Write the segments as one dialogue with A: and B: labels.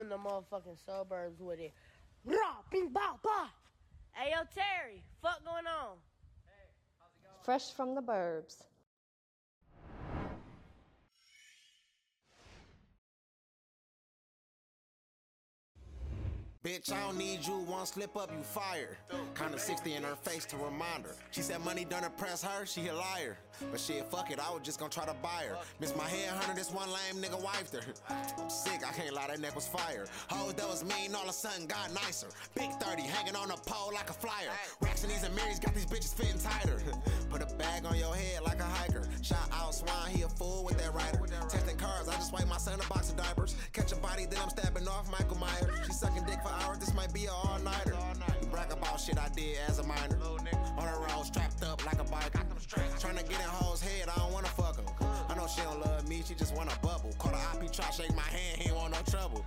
A: in the motherfucking suburbs with it. Rah, bing, bow, bah. Hey, yo, Terry, fuck going on?
B: Fresh from the burbs.
C: Bitch, I don't need you. One slip up, you fired. Kinda 60 in her face to remind her. She said money done impress her, she a liar. But shit, fuck it, I was just gonna try to buy her. Miss my head hunter, this one lame nigga wifed her. I'm sick, I can't lie, that neck was fire. Hoes that was mean, all of a sudden got nicer. Big 30, hanging on a pole like a flyer. Racks and these and Marys got these bitches fitting tighter. Put a bag on your head like a hiker. Shout out Swine, he a fool with that rider. Testing cars, I just wipe my son a box of diapers. Catch a body, then I'm stabbing off Michael Myers. She sucking dick hours, this might be a all-nighter. Brag about shit I did as a minor. On the road, strapped up like a biker. Trying to get in hoes head, I don't wanna fuck fuck 'em. Know she don't love me, she just wanna bubble. Call the IP, try shake my hand, he ain't want no trouble.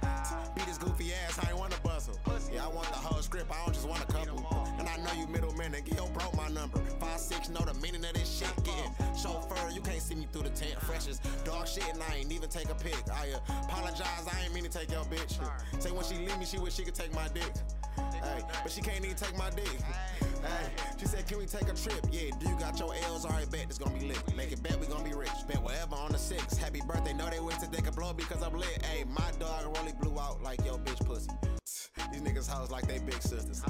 C: Beat his goofy ass, I ain't wanna bustle. Yeah, I want the whole script, I don't just want a couple. And I know you middlemen, and your broke my number. Five six, know the meaning of this shit. Getting chauffeur, you can't see me through the tent. Fresh as dog shit, and I ain't even take a pic. I apologize, I ain't mean to take your bitch. Say when she leave me, she wish she could take my dick. Hey, but she can't even take my dick. Hey, she said, can we take a trip? Yeah, do you got your L's? Alright, bet it's gonna be lit. Make it bet we gonna be rich. Bet whatever on the six. Happy birthday, know they till they can blow because I'm lit. Hey, my dog really blew out like your bitch pussy. These niggas hoes like they big sisters.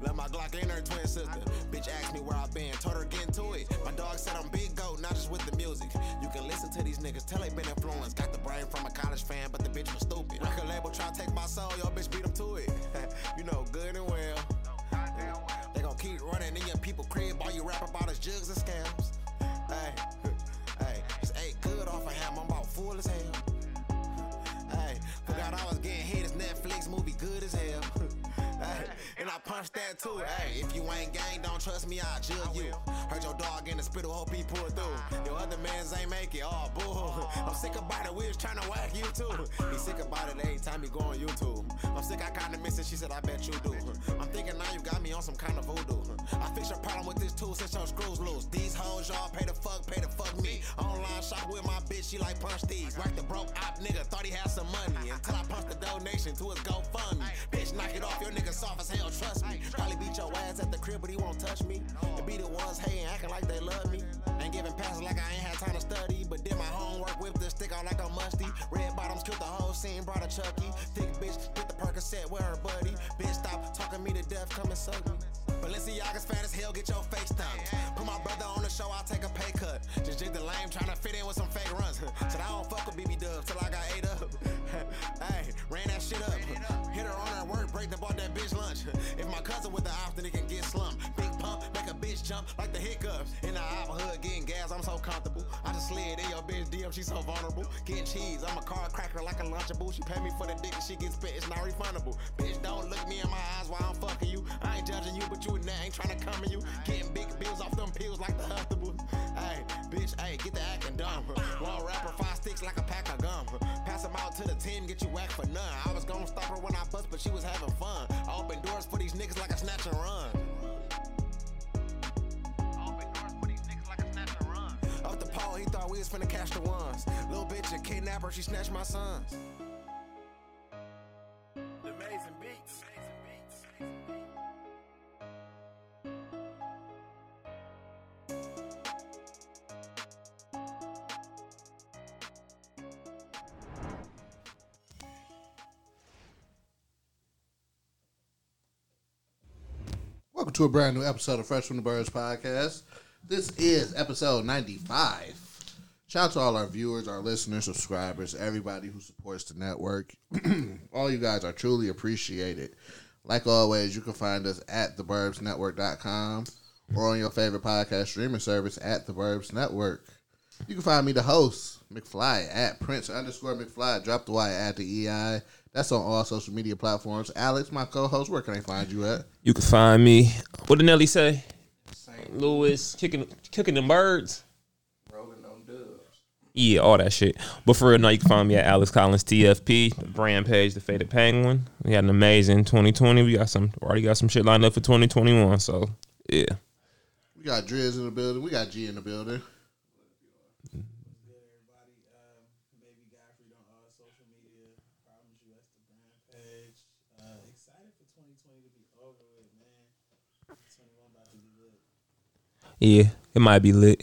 C: Let my Glock ain't her twin sister. Bitch asked me where I been, told her get into it. My dog said I'm big goat, not just with the music. You can listen to these niggas, tell they been influenced. Got the brain from a college fan, but the bitch was stupid. Record label try to take my soul, yo bitch beat them to it. you know good and well. They gon' keep running in your people crib while you rap about his jugs and scams. Hey, hey, just ate good off of him, I'm about full as hell. Hey, forgot I was getting hit. This Netflix movie good as hell. hey, and I punched that too. Hey, if you ain't gang, don't trust me, I'll jug you. Heard your dog in the spittle, hope he pull through. Your other mans ain't make it. Oh, boo. I'm sick about it. We was trying to whack you too. He sick about it every time you go on YouTube. I'm sick, I kinda miss it. She said, I bet you do. I'm thinking now you got me on some kind of voodoo. I fix your problem with this tool since your screws loose. These hoes, y'all pay the fuck, pay the fuck me. Online shop with my bitch, she like punch these. Work the broke op nigga, thought he had some money. Until I punched the donation to his GoFundMe. Bitch, knock it off, your nigga soft as hell, trust me. Probably beat your ass at the crib, but he won't touch me. And be the ones hating, acting like they love me. Ain't giving passes like I ain't had time to study. But did my homework, whip the stick out like a musty. Red bottoms killed the whole scene, brought a Chucky. Thick bitch, hit the Percocet with her buddy. Bitch, stop talking me to death, come and suck me. Balenciaga's fat as hell, get your face stumped. Put my brother on the show, I'll take a pay cut. Just jig the lame, trying to fit in with some fake runs. Said I don't fuck with BB Dub till I got ate up. hey, ran that shit up. Hit her on her work break, then bought that bitch lunch. If my cousin with the op, then it can get slumped. Big pump, make a bitch jump like the hiccups. In the op hood, getting gas, I'm so comfortable. I just slid in your bitch DM, she so vulnerable. Getting cheese, I'm a car cracker like a lunchable. She pay me for the dick and she gets spit, it's not refundable. Bitch, don't look me in my eyes while I'm fucking you. I ain't judging you, but you and that ain't trying to come in you. Getting big bills off them pills like the Huxtables. Hey, bitch, hey, get the acting dumb. One rapper, five sticks like a pack of gum. Pass them out to the team, get you whacked for none. I was gonna stop her when I bust, but she was having fun. I open doors for these niggas like a snatch and run. Up the pole, he thought we was finna catch the ones. Little bitch, a kidnapper, she snatched my sons. Amazing beats.
D: To a brand new episode of Fresh from the Burbs podcast. This is episode 95. Shout out to all our viewers, our listeners, subscribers, everybody who supports the network. all you guys are truly appreciated. Like always, you can find us at theburbsnetwork.com or on your favorite podcast streaming service at The Burbs Network. You can find me, the host, McFly, at Prince underscore McFly. Drop the Y at the EI. That's on all social media platforms. Alex, my co-host, where can I find you at?
E: You can find me. What did Nelly say? Lewis kicking kicking the birds.
D: Rolling on dubs.
E: Yeah, all that shit. But for real, now you can find me at Alex Collins TFP, the brand page, the Faded Penguin. We had an amazing 2020. We got some already got some shit lined up for 2021. So yeah,
D: We got Driz in the building. We got G in the building.
E: Yeah, it might be lit.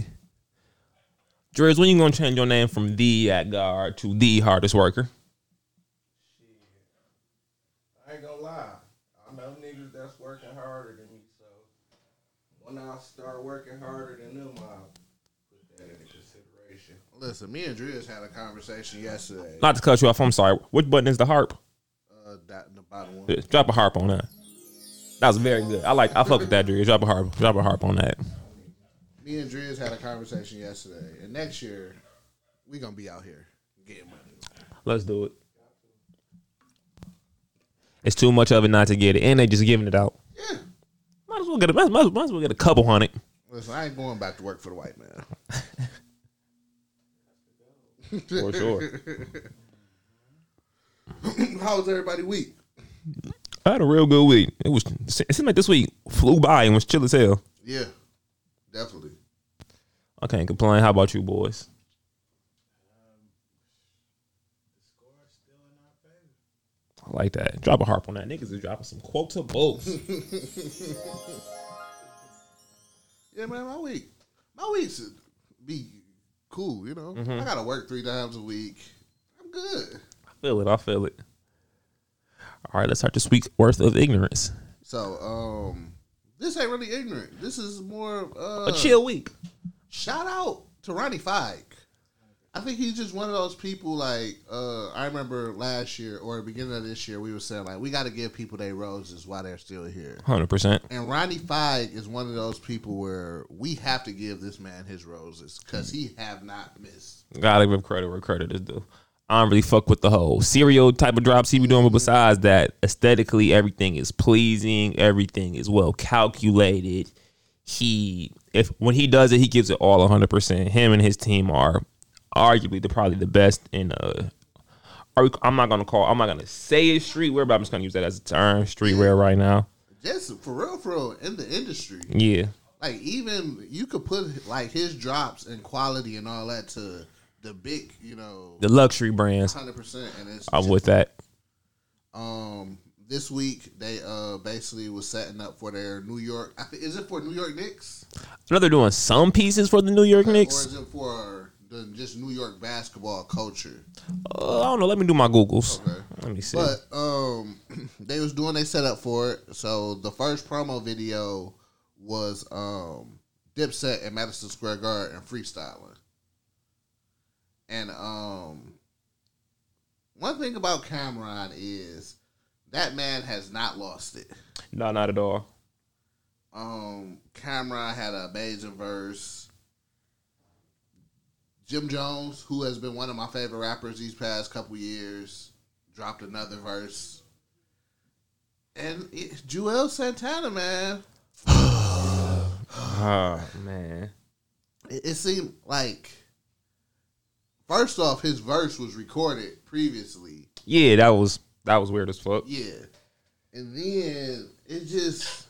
E: Dres, when you gonna change your name from the at guard to the hardest worker?
D: I ain't gonna lie. I know niggas that's working harder than me, so when I start working harder than them, I'll put that into consideration. Listen, me and Driz had a conversation yesterday.
E: Not to cut you off, I'm sorry. Which button is the harp?
D: Uh, that in the bottom one.
E: Drop a harp on that. That was very good. I like. I fuck with that, Dres. Drop a harp. Drop a harp on that.
D: Me and Driz had a conversation yesterday, and next year we gonna be out here getting money.
E: Let's do it. It's too much of it not to get it, and they just giving it out.
D: Yeah.
E: Might as well get a might, might, might as well get a couple hundred.
D: Listen, I ain't going back to work for the white man.
E: For sure.
D: How was everybody week?
E: I had a real good week. It was. It seemed like this week flew by and was chill as hell.
D: Yeah, definitely.
E: I can't complain. How about you, boys? I like that. Drop a harp on that. Niggas is dropping some quotables.
D: Yeah, man, my week, my weeks be cool. You know, I gotta work three times a week. I'm good.
E: I feel it. I feel it. All right, let's start this week's worth of ignorance.
D: So, um, this ain't really ignorant. This is more uh,
E: A chill week.
D: Shout out to Ronnie Fieg. I think he's just one of those people. Like uh, I remember last year or the beginning of this year, we were saying like we got to give people their roses while they're still here.
E: Hundred percent.
D: And Ronnie Fieg is one of those people where we have to give this man his roses because he have not missed.
E: Gotta give credit where credit is due. I don't really fuck with the whole serial type of drops he be doing, but besides that, aesthetically everything is pleasing, everything is well calculated. He if when he does it, he gives it all hundred percent. Him and his team are arguably the probably the best in uh are we- I'm not gonna call I'm not gonna say it's streetwear, but I'm just gonna use that as a term, streetwear right now.
D: Just for real, for real, in the industry,
E: Yeah.
D: like even you could put like his drops and quality and all that to the big, you know,
E: The luxury brands.
D: hundred percent. And it's
E: I'm with that.
D: Um, this week they uh basically was setting up for their New York. I think is it for New York Knicks
E: I know they're doing some pieces for the New York
D: or
E: Knicks.
D: is it for the just New York basketball culture?
E: Uh, I don't know. Let me do my Googles.
D: Okay.
E: Let me see.
D: But um, they was doing their setup for it. So the first promo video was um Dipset in Madison Square Garden and freestyling, and um. One thing about Cam'ron is that man has not lost it.
E: no, not at all.
D: Um, Cam'ron had a major verse. Jim Jones, who has been one of my favorite rappers these past couple years, dropped another verse. And it, Juelz Santana, man,
E: Oh man.
D: it, it seemed like first off, his verse was recorded previously.
E: Yeah, that was that was weird as fuck.
D: Yeah, and then it just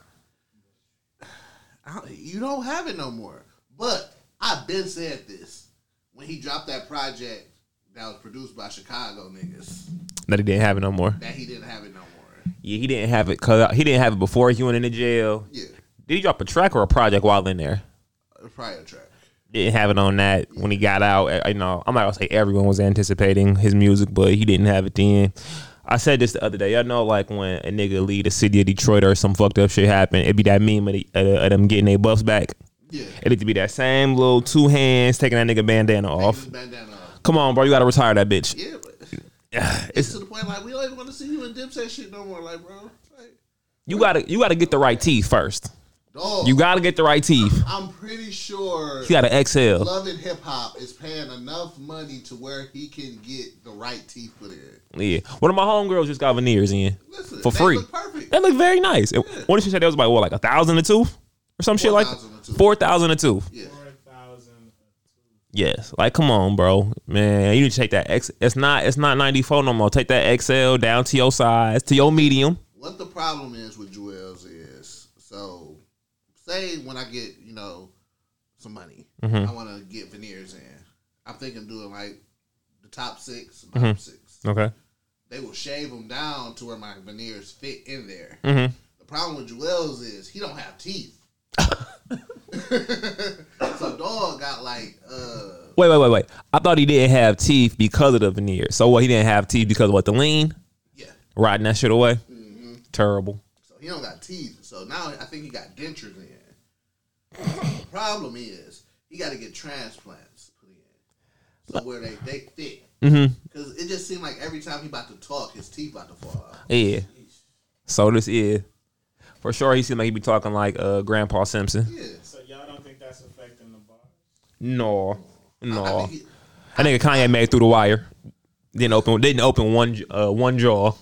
D: don't- you don't have it no more. But I've been said this when he dropped that project that was produced by Chicago niggas
E: That he didn't have it no more.
D: that he didn't have it no more.
E: Yeah, he didn't have it. Cause he didn't have it before he went into jail.
D: Yeah,
E: Did he drop a track or a project while in there?
D: Probably a track.
E: Didn't have it on that when he got out. I- You know, I'm not gonna say everyone was anticipating his music, but he didn't have it then. I said this the other day. I know, like when a nigga leave the city of Detroit or some fucked up shit happen, it'd be that meme of, the, uh, of them getting their buffs back.
D: Yeah,
E: It'd be that same little two hands taking that nigga bandana off.
D: bandana off.
E: Come on, bro, you gotta retire that bitch.
D: Yeah, it's
E: It's
D: to the point like we don't even want to see you in Dipset shit no more. Like, bro, like,
E: you gotta you gotta get the right teeth first.
D: Dog.
E: You gotta get the right teeth.
D: I'm pretty sure
E: You gotta exhale.
D: Love and Hip Hop is paying enough money to where he can get the right teeth put in.
E: Yeah, one of my homegirls just got veneers in
D: Listen,
E: for free.
D: look perfect.
E: That look very nice. And What did she say? That was about what, like a thousand a tooth or some shit like
D: 4,000 a tooth.
E: four thousand a tooth.
D: Yeah.
E: Yes, like come on, bro, man, you need to take that X. It's not it's not ninety four no more. Take that XL down to your size, to your medium.
D: What the problem is with Juelz is so say when I get, you know, some money,
E: Mm-hmm.
D: I want to get veneers in. I'm thinking doing like the top six, bottom
E: Mm-hmm.
D: six.
E: Okay.
D: they will shave them down to where my veneers fit in there.
E: Mhm.
D: The problem with Juelz is he don't have teeth. so dog got like uh
E: Wait, wait, wait, wait. I thought he didn't have teeth because of the veneer. So what? He didn't have teeth because of what? The lean,
D: yeah.
E: riding that shit away. Terrible.
D: So he don't got teeth. So now I think he got dentures in. The problem is he got to get transplants put in, so where they they fit.
E: Mm-hmm.
D: Because it just seemed like every time he about to talk, his teeth about to fall out.
E: Yeah. So this is for sure. He seemed like he be talking like uh Grandpa Simpson.
D: Yeah.
F: So y'all don't think that's affecting the bar?
E: No, no.
D: I
E: no.
D: think he,
E: That nigga Kanye made through the wire. Didn't open. Didn't open one uh one jaw.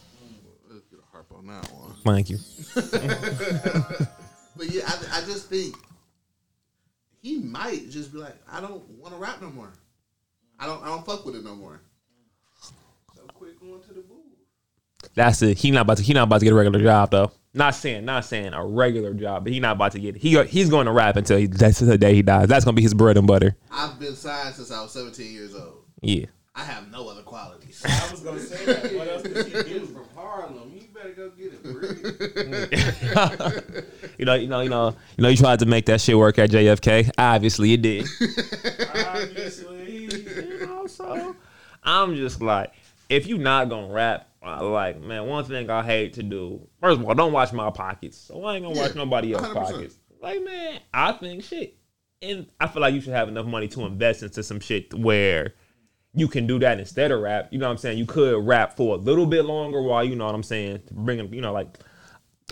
D: let's get a harp on that one.
E: Thank you.
D: But yeah, I, I just think he might just be like, I don't want to rap no more. I don't I don't fuck with it no more. So quit going to the booth.
E: That's it. He not about to. He not about to get a regular job though. Not saying. Not saying a regular job, but he not about to get. It. He he's going to rap until he, that's the day he dies. That's gonna be his bread and butter.
D: I've been signed since I was 17 years old.
E: Yeah.
D: I have no other qualities.
F: I was gonna say that. What else does he do?
G: from Harlem. You better go get it, bro.
E: You know. You know. You know. You know. You tried to make that shit work at JFK. Obviously, it did.
F: Obviously,
E: you know, so I'm just like, if you not gonna rap, I like, man, one thing I hate to do. First of all, don't watch my pockets. So I ain't gonna watch nobody else's
D: 100%.
E: pockets. Like, man, I think shit, and I feel like you should have enough money to invest into some shit where you can do that instead of rap. You know what I'm saying? You could rap for a little bit longer while you know what I'm saying, to bring them, you know, like.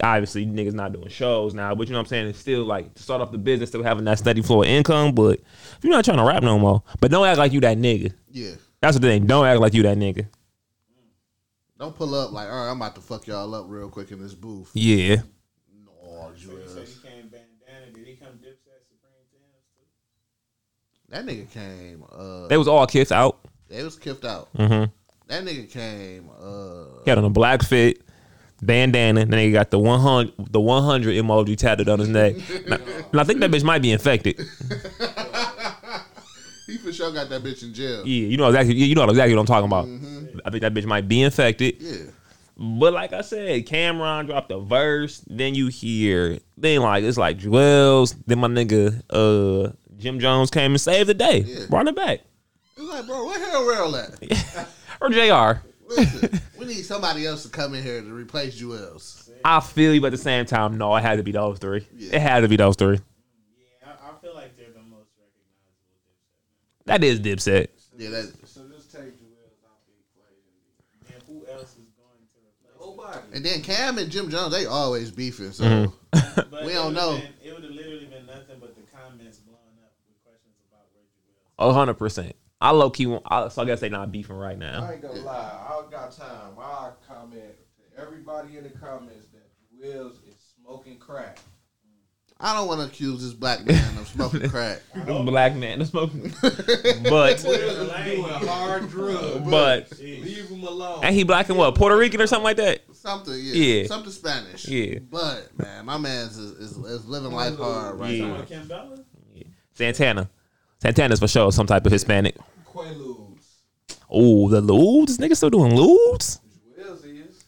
E: Obviously, niggas not doing shows now, but you know what I'm saying. It's still like to start off the business, still having that steady flow of income. But if you're not trying to rap no more, but don't act like you that nigga.
D: yeah.
E: That's the thing. Don't act like you that nigga.
D: Don't pull up like, all right, I'm about to fuck y'all up real quick in this booth.
E: Yeah.
D: No,
F: so you said he came bandana. Did he come Dipset Supreme Tims?
D: That nigga came. Uh,
E: They was all kicked out.
D: They was kicked out.
E: Mm-hmm.
D: That nigga came. Uh,
E: He had on a black fit, bandana, and then he got the one hundred the one hundred emoji tattooed on his neck. Now- and I think that bitch might be infected.
D: he for sure got that bitch in jail.
E: Yeah, you know exactly you know exactly what I'm talking about. I think that bitch might be infected.
D: Yeah.
E: But like I said, Cam'ron dropped a verse, then you hear then like it's like Juelz, then my nigga uh Jim Jones came and saved the day.
D: Yeah.
E: Run it back.
D: It's like, bro, where Hell Rell at?
E: Or JR.
D: Listen, we need somebody else to come in here to replace Juelz.
E: I feel you, but at the same time, no, it had to be those three.
D: Yeah.
E: It had to be those three.
F: Yeah, I, I feel like they're the most recognizable Dipset.
E: That is Dipset.
D: Yeah, that.
G: So just take Juelz out the equation.
F: And who else is going to replace?
G: Nobody.
D: And then Cam and Jim Jones, they always beefing. So
E: Mm-hmm.
D: We
F: it
D: don't know.
F: Been, it would have literally been nothing but the comments blowing up with questions about where Joel.
E: A hundred percent. I low key want. I, so I guess they not beefing right now.
G: I ain't gonna lie. I got time. I comment to everybody in the comments that Juelz is smoking crack.
D: I don't want to accuse this black man of smoking crack.
E: Black man, the smoking. but
G: Juelz is doing hard drugs.
E: but
G: Leave him alone.
E: ain't he black and what Puerto Rican or something like that?
D: Something, yeah.
E: Yeah.
D: Something Spanish.
E: Yeah.
D: But, man, my man's is, is, is living life hard right
E: Yeah.
D: now.
F: Campbell?
E: Santana. Santana's for sure some type of Hispanic.
G: Quaaludes.
E: Oh, the lewds. This nigga still doing lewds?
G: Juelz is.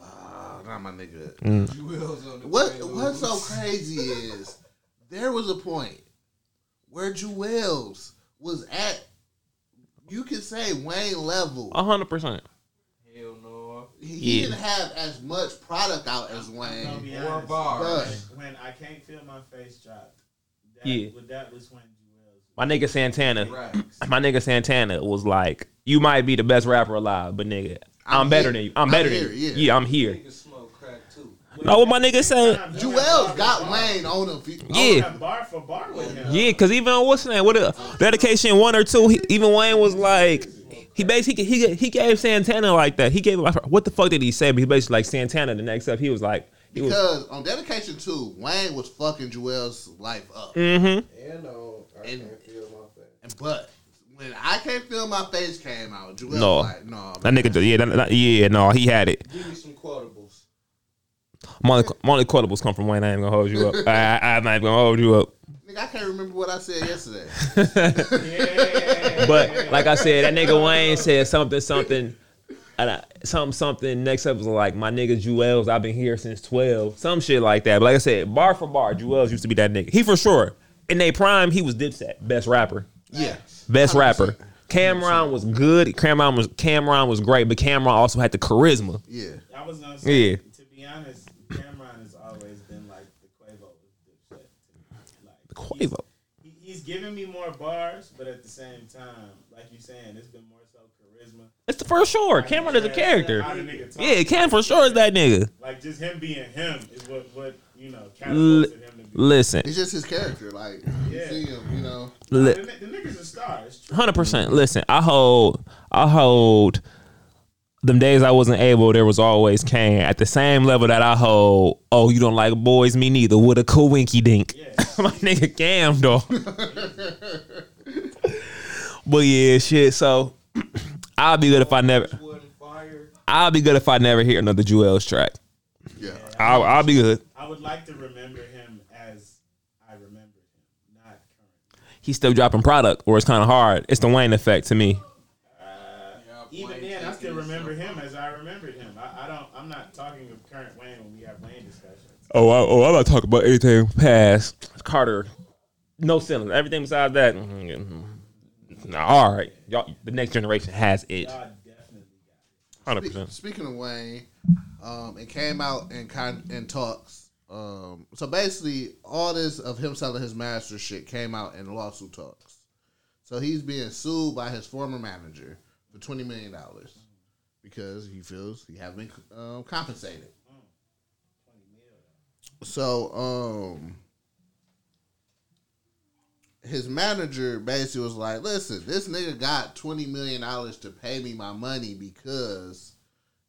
D: Oh, not my nigga.
G: Mm. Juelz on the
D: What
G: Quaaludes.
D: What's so crazy is there was a point where Juelz was at, you could say Wayne level.
E: A hundred percent.
G: Hell no.
D: He, he
E: Yeah.
D: didn't have as much product out as
F: Lil
D: Wayne.
F: be
G: More
F: honest.
G: bars.
D: But
F: When I can't feel my face dropped, that,
E: Yeah.
F: that was.
E: My nigga Santana.
G: Racks.
E: My nigga Santana was like, "You might be the best rapper alive, but nigga, I'm,
D: I'm
E: better
D: here.
E: than you. I'm
D: I'm
E: better
D: here,
E: than you.
D: yeah.
E: Yeah, I'm here."
G: Niggas smoke crack too.
E: No, what my nigga say?
D: Juelz got Wayne on him.
E: Yeah.
F: bar for bar with him.
E: Yeah, because even on what's the name, what a dedication one or two, he, even Wayne was like, he basically he he gave Santana like that. He gave what the fuck did he say? But he basically like Santana. The next up, he was like, he was,
D: Because on dedication two, Wayne was fucking Juelz life up.
E: mm-hmm.
G: And no, I
D: And-
G: can't feel my face.
D: And But when I can't feel my face came out, Jewel
E: No.
D: was like, no,
E: That nigga, yeah, that, that- yeah, no, he had it.
G: Give me some quotables.
E: My only, my only quotables come from Wayne. I ain't gonna hold you up. I, I, I'm not gonna hold you up.
D: Nigga, I can't remember what I said yesterday.
F: Yeah.
E: But like I said, that nigga Wayne said something, something. And I, something something next up was like my nigga Juelz. I've been here since twelve. Some shit like that. But like I said, bar for bar, Juelz used to be that nigga. He for sure in their prime, he was Dipset, best rapper,
D: Yeah.
E: best
D: 100%.
E: rapper. Cam'ron was good. Cam'ron was Cam'ron was great, but Cam'ron also had the charisma.
D: Yeah.
F: I was gonna say,
E: Yeah.
F: to be honest, Cam'ron has always been like the Quavo of Dipset. to me. Like,
E: Quavo.
F: He, he's giving me more bars, but at the same time, like you saying, it's been more so charisma.
E: It's the for sure. Cam'ron is a character.
F: How the nigga talk.
E: Yeah, Cam for sure is that nigga.
F: Like just him being him is what what you know
E: L-
F: catapulted him to be.
E: listen,
D: It's just his character. Like, you
F: Yeah.
D: see him, you know.
E: li-
F: the, ni- the nigga's a star. It's true.
E: Hundred percent. Listen, I hold, I hold. Them days I wasn't able, there was always Kane at the same level that I hold. Oh, you don't like boys, me neither. With a coinky dink,
F: Yeah.
E: my nigga Cam though. but yeah, shit. So I'll be good if I never.
G: Wood and fire.
E: I'll be good if I never hear another Juelz track.
D: Yeah.
E: I'll, I'll be good.
F: I would like to remember him as I remember him, not current.
E: He's still dropping product, or it's kind of hard. It's the Wayne effect to me.
F: Even then, I still remember him as I remembered him. I, I don't. I'm not talking of current Wayne when we have Wayne discussions.
E: Oh, I, oh, I'm not talking about anything past Carter. No ceilings. Everything besides that. mm, Nah, all right, y'all. The next generation has it.
F: God definitely
E: Hundred
D: Spe-
E: percent.
D: Speaking of Wayne, um, it came out in kind in talks. Um, so basically, all this of him selling his master shit came out in lawsuit talks. So he's being sued by his former manager for twenty million dollars because he feels he hasn't been um, compensated. So, um, his manager basically was like, "Listen, this nigga got twenty million dollars to pay me my money because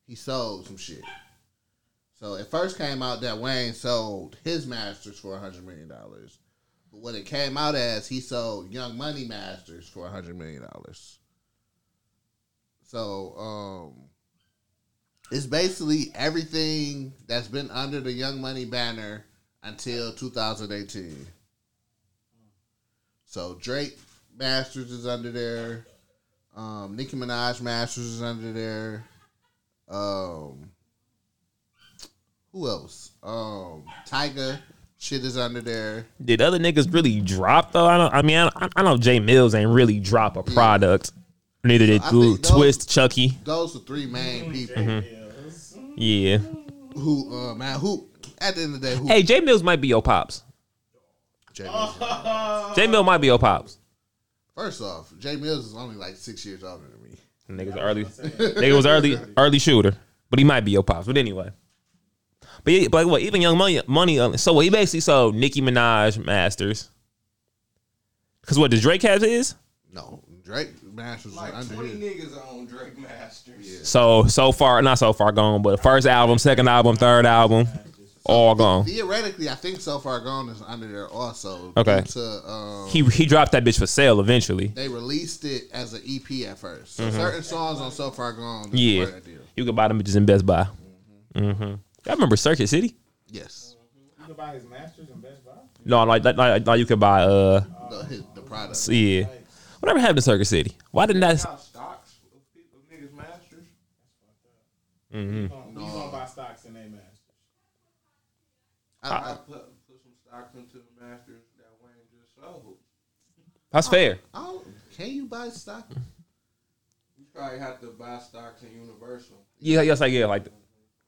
D: he sold some shit." So it first came out that Wayne sold his masters for hundred million dollars, but what it came out as, he sold Young Money masters for hundred million dollars. So, um, it's basically everything that's been under the Young Money banner until 2018. So Drake Masters is under there. Um, Nicki Minaj Masters is under there. Um, who else? Um, Tyga shit is under there.
E: Did other niggas really drop though? I don't. I mean, I, I know Jae Millz ain't really drop a product. Neither did
D: I
E: Lil
D: think those-
E: Twist, Chucky.
D: Those are three main people
F: Mills.
E: Yeah.
D: who, uh, man, who at the end of the day, who
E: Hey, Jae Millz might be your pops.
D: Jae Millz.
E: Jae Millz might be your pops.
D: First off, Jae Millz is only like six years older than me.
E: Niggas early. Nigga was early, early shooter, but he might be your pops. But anyway. But, yeah, but what? Even Young Money, money. uh, So what? He basically sold Nicki Minaj masters. Cause what? Does Drake have his?
D: No, Drake Masters
G: Like
D: under
G: 20
D: here.
G: niggas on Drake Masters.
E: So so far, not so far gone, but first album, second album, third album, all gone.
D: Theoretically, I think So Far Gone is under there also.
E: Okay.
D: due To, um,
E: He he dropped that bitch for sale eventually.
D: they released it as an EP at first. So certain songs on So Far Gone.
E: Mm-hmm. Yeah,
D: part of that deal.
E: you can buy them bitches in Best Buy. Mm-hmm. I remember Circuit City.
D: Yes.
F: You can buy his masters in Best Buy.
E: No, like like, like, like you could buy uh
D: The, his, the product.
E: yeah. Whatever happened to Circuit City? Why didn't that?
G: Got stocks of people, niggas Masters.
E: Mm-hmm.
F: You gonna, you gonna buy stocks in their masters?
D: I, ah.
G: I
D: I,
G: put, put some stocks into the Masters that Wayne just sold.
E: That's fair.
D: I can you buy stock?
G: You probably have to buy stocks in Universal.
E: Yeah, yes, like yeah, like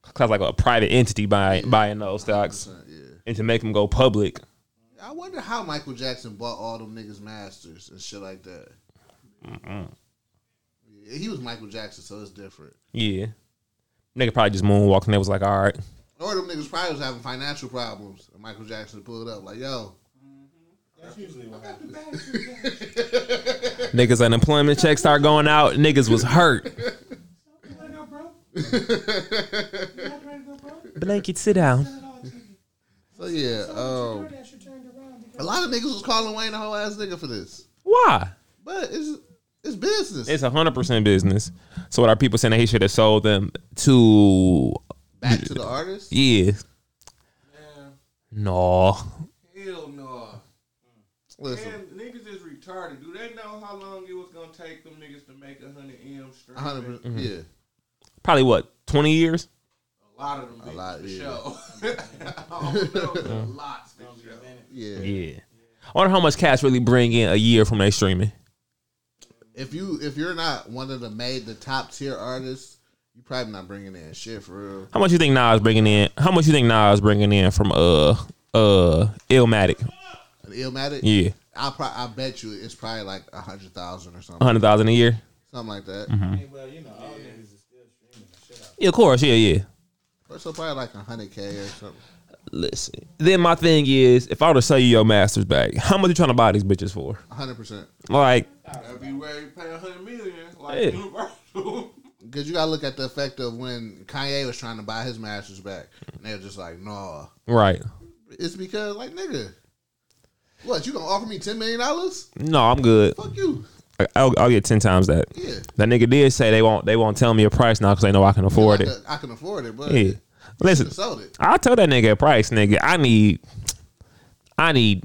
E: cause like a private entity buying buying those stocks
D: Yeah.
E: and to make them go public.
D: I wonder how Michael Jackson bought all them niggas masters and shit like that. Yeah, he was Michael Jackson, so it's different.
E: Yeah, nigga probably just moonwalked and they was like, all right,
D: Or them niggas probably was having financial problems, and Michael Jackson pulled up like, "Yo,
F: That's usually what happens.
E: niggas unemployment checks start going out. Niggas was hurt. Blanket, sit down.
D: So yeah, um, a lot of niggas was calling Wayne a whole ass nigga for this,
E: Why?
D: but it's it's business.
E: It's a hundred percent business. So what are people saying that he should have sold them to?
D: Back to the artist.
E: Yeah,
G: Man,
E: no.
G: hell no. Mm.
D: Listen,
G: Man, niggas is retarded. Do they know how long it was gonna take them niggas to make a hundred M stream?
D: a hundred percent. Yeah,
E: Probably what twenty years.
G: A lot of them,
D: A lot,
G: for
D: yeah.
G: sure. Lots for sure.
D: Yeah.
E: Yeah. I wonder how much cash really bring in a year from their streaming.
D: If you if you're not one of the made the top tier artists, you probably not bringing in shit for real.
E: How much you think Nas bringing in? How much you think Nas bringing in from uh uh Illmatic?
D: An Illmatic,
E: Yeah,
D: I pro- I bet you it's probably like a hundred thousand or
E: a
D: something,
E: hundred thousand a year.
D: something like that.
F: Hey, well, you know, all niggas is still streaming the shit out.
E: Yeah, of course. Yeah, yeah.
D: Or so probably like a hundred k or something.
E: Listen. Then my thing is, if I were to sell you your masters back, how much you trying to buy these bitches for?
D: A hundred percent.
E: Like,
G: That'd be where you pay a hundred million, like
E: Yeah.
G: Universal.
D: Because you gotta look at the effect of when Kanye was trying to buy his masters back, and they were just like, "No."
E: right?
D: It's because like nigga, what you gonna offer me ten million dollars?
E: No, I'm good.
D: Fuck you.
E: I'll, I'll get ten times that.
D: Yeah.
E: That nigga did say they won't they won't tell me a price now because they know I can afford
D: Like,
E: it.
D: I can afford it, but
E: Yeah.
D: yeah.
E: Listen. I'll tell that nigga a price, nigga. I need, I need.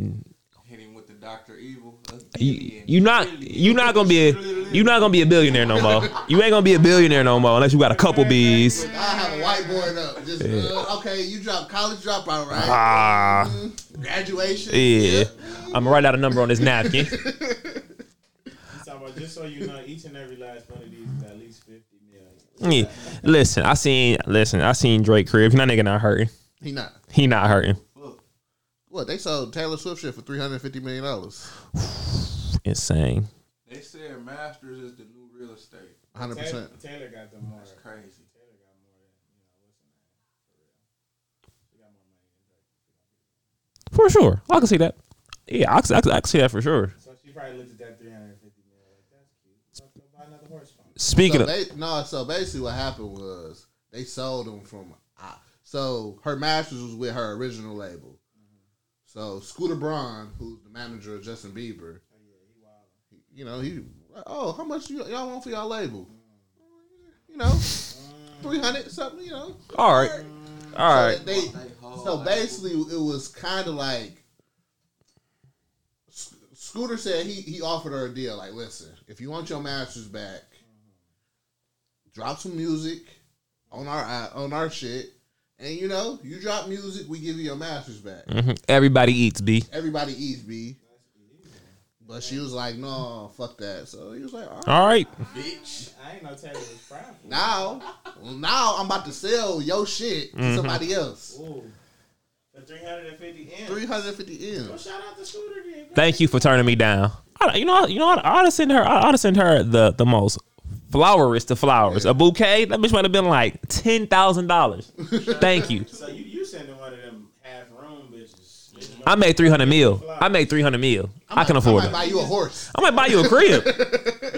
G: Hit him with the Doctor Evil.
E: You, you not you not gonna be a you not gonna be a billionaire no more. You ain't gonna be a billionaire no more unless you got a couple B's.
D: I have a whiteboard up. Just uh, okay, you drop college dropout, right?
E: Ah,
D: Mhm. Graduation.
E: yeah. I'm gonna write out a number on this napkin.
F: He's talking about just so you know, each and every last one of these is at least fifty million.
E: Yeah. Listen, I seen listen, I seen Drake crib. That nigga not hurting.
D: He not.
E: He not hurting.
D: What they sold Taylor Swift shit for three hundred fifty million dollars.
E: Insane.
G: They said Masters is the new real estate.
D: Hundred percent.
F: Taylor got the more.
G: That's crazy.
F: Taylor got more than you know what's the name for real. She got more money than Drake.
E: For sure. I can see that. Yeah, I can, I can, I can see that for sure.
F: So she probably looked at that three hundred fifty million like that's cute. Go buy another horse farm.
E: Speaking
D: So
E: of
D: they, no, so basically what happened was they sold them from. Uh, so her masters was with her original label. So Scooter Braun, who's the manager of Justin Bieber, he- you know he, oh, how much you, y'all want for y'all label? You know, three hundred something. You know,
E: All right. All
D: So
E: right.
D: They,
G: They whole
D: so
G: label.
D: basically, it was kind of like Sc- Scooter said he he offered her a deal. Like, listen, if you want your masters back, drop some music on our uh, on our shit, and you know, you drop music, we give you your masters back.
E: Mhm. Everybody eats, B.
D: Everybody eats B. But she was like, no, fuck that. So he was like, all right.
E: All right.
G: bitch.
F: I ain't no Taylor was prideful.
D: Now, well, now I'm about to sell your shit to somebody else.
F: Ooh. Three hundred and fifty M.
D: 350
F: Well,
D: M.
F: shout out to Scooter then.
E: Thank you for turning me down. I, you know, you know, what? I ought to send her. I ought to send her the the most flowerist of flowers. A bouquet. That bitch might have been like ten thousand dollars. Thank you.
F: So you you sending one of them half room bitches. Bitch,
E: I made three hundred mil. I made three hundred mil. I can afford
D: I
E: it.
D: might buy you a horse.
E: I might buy you a crib.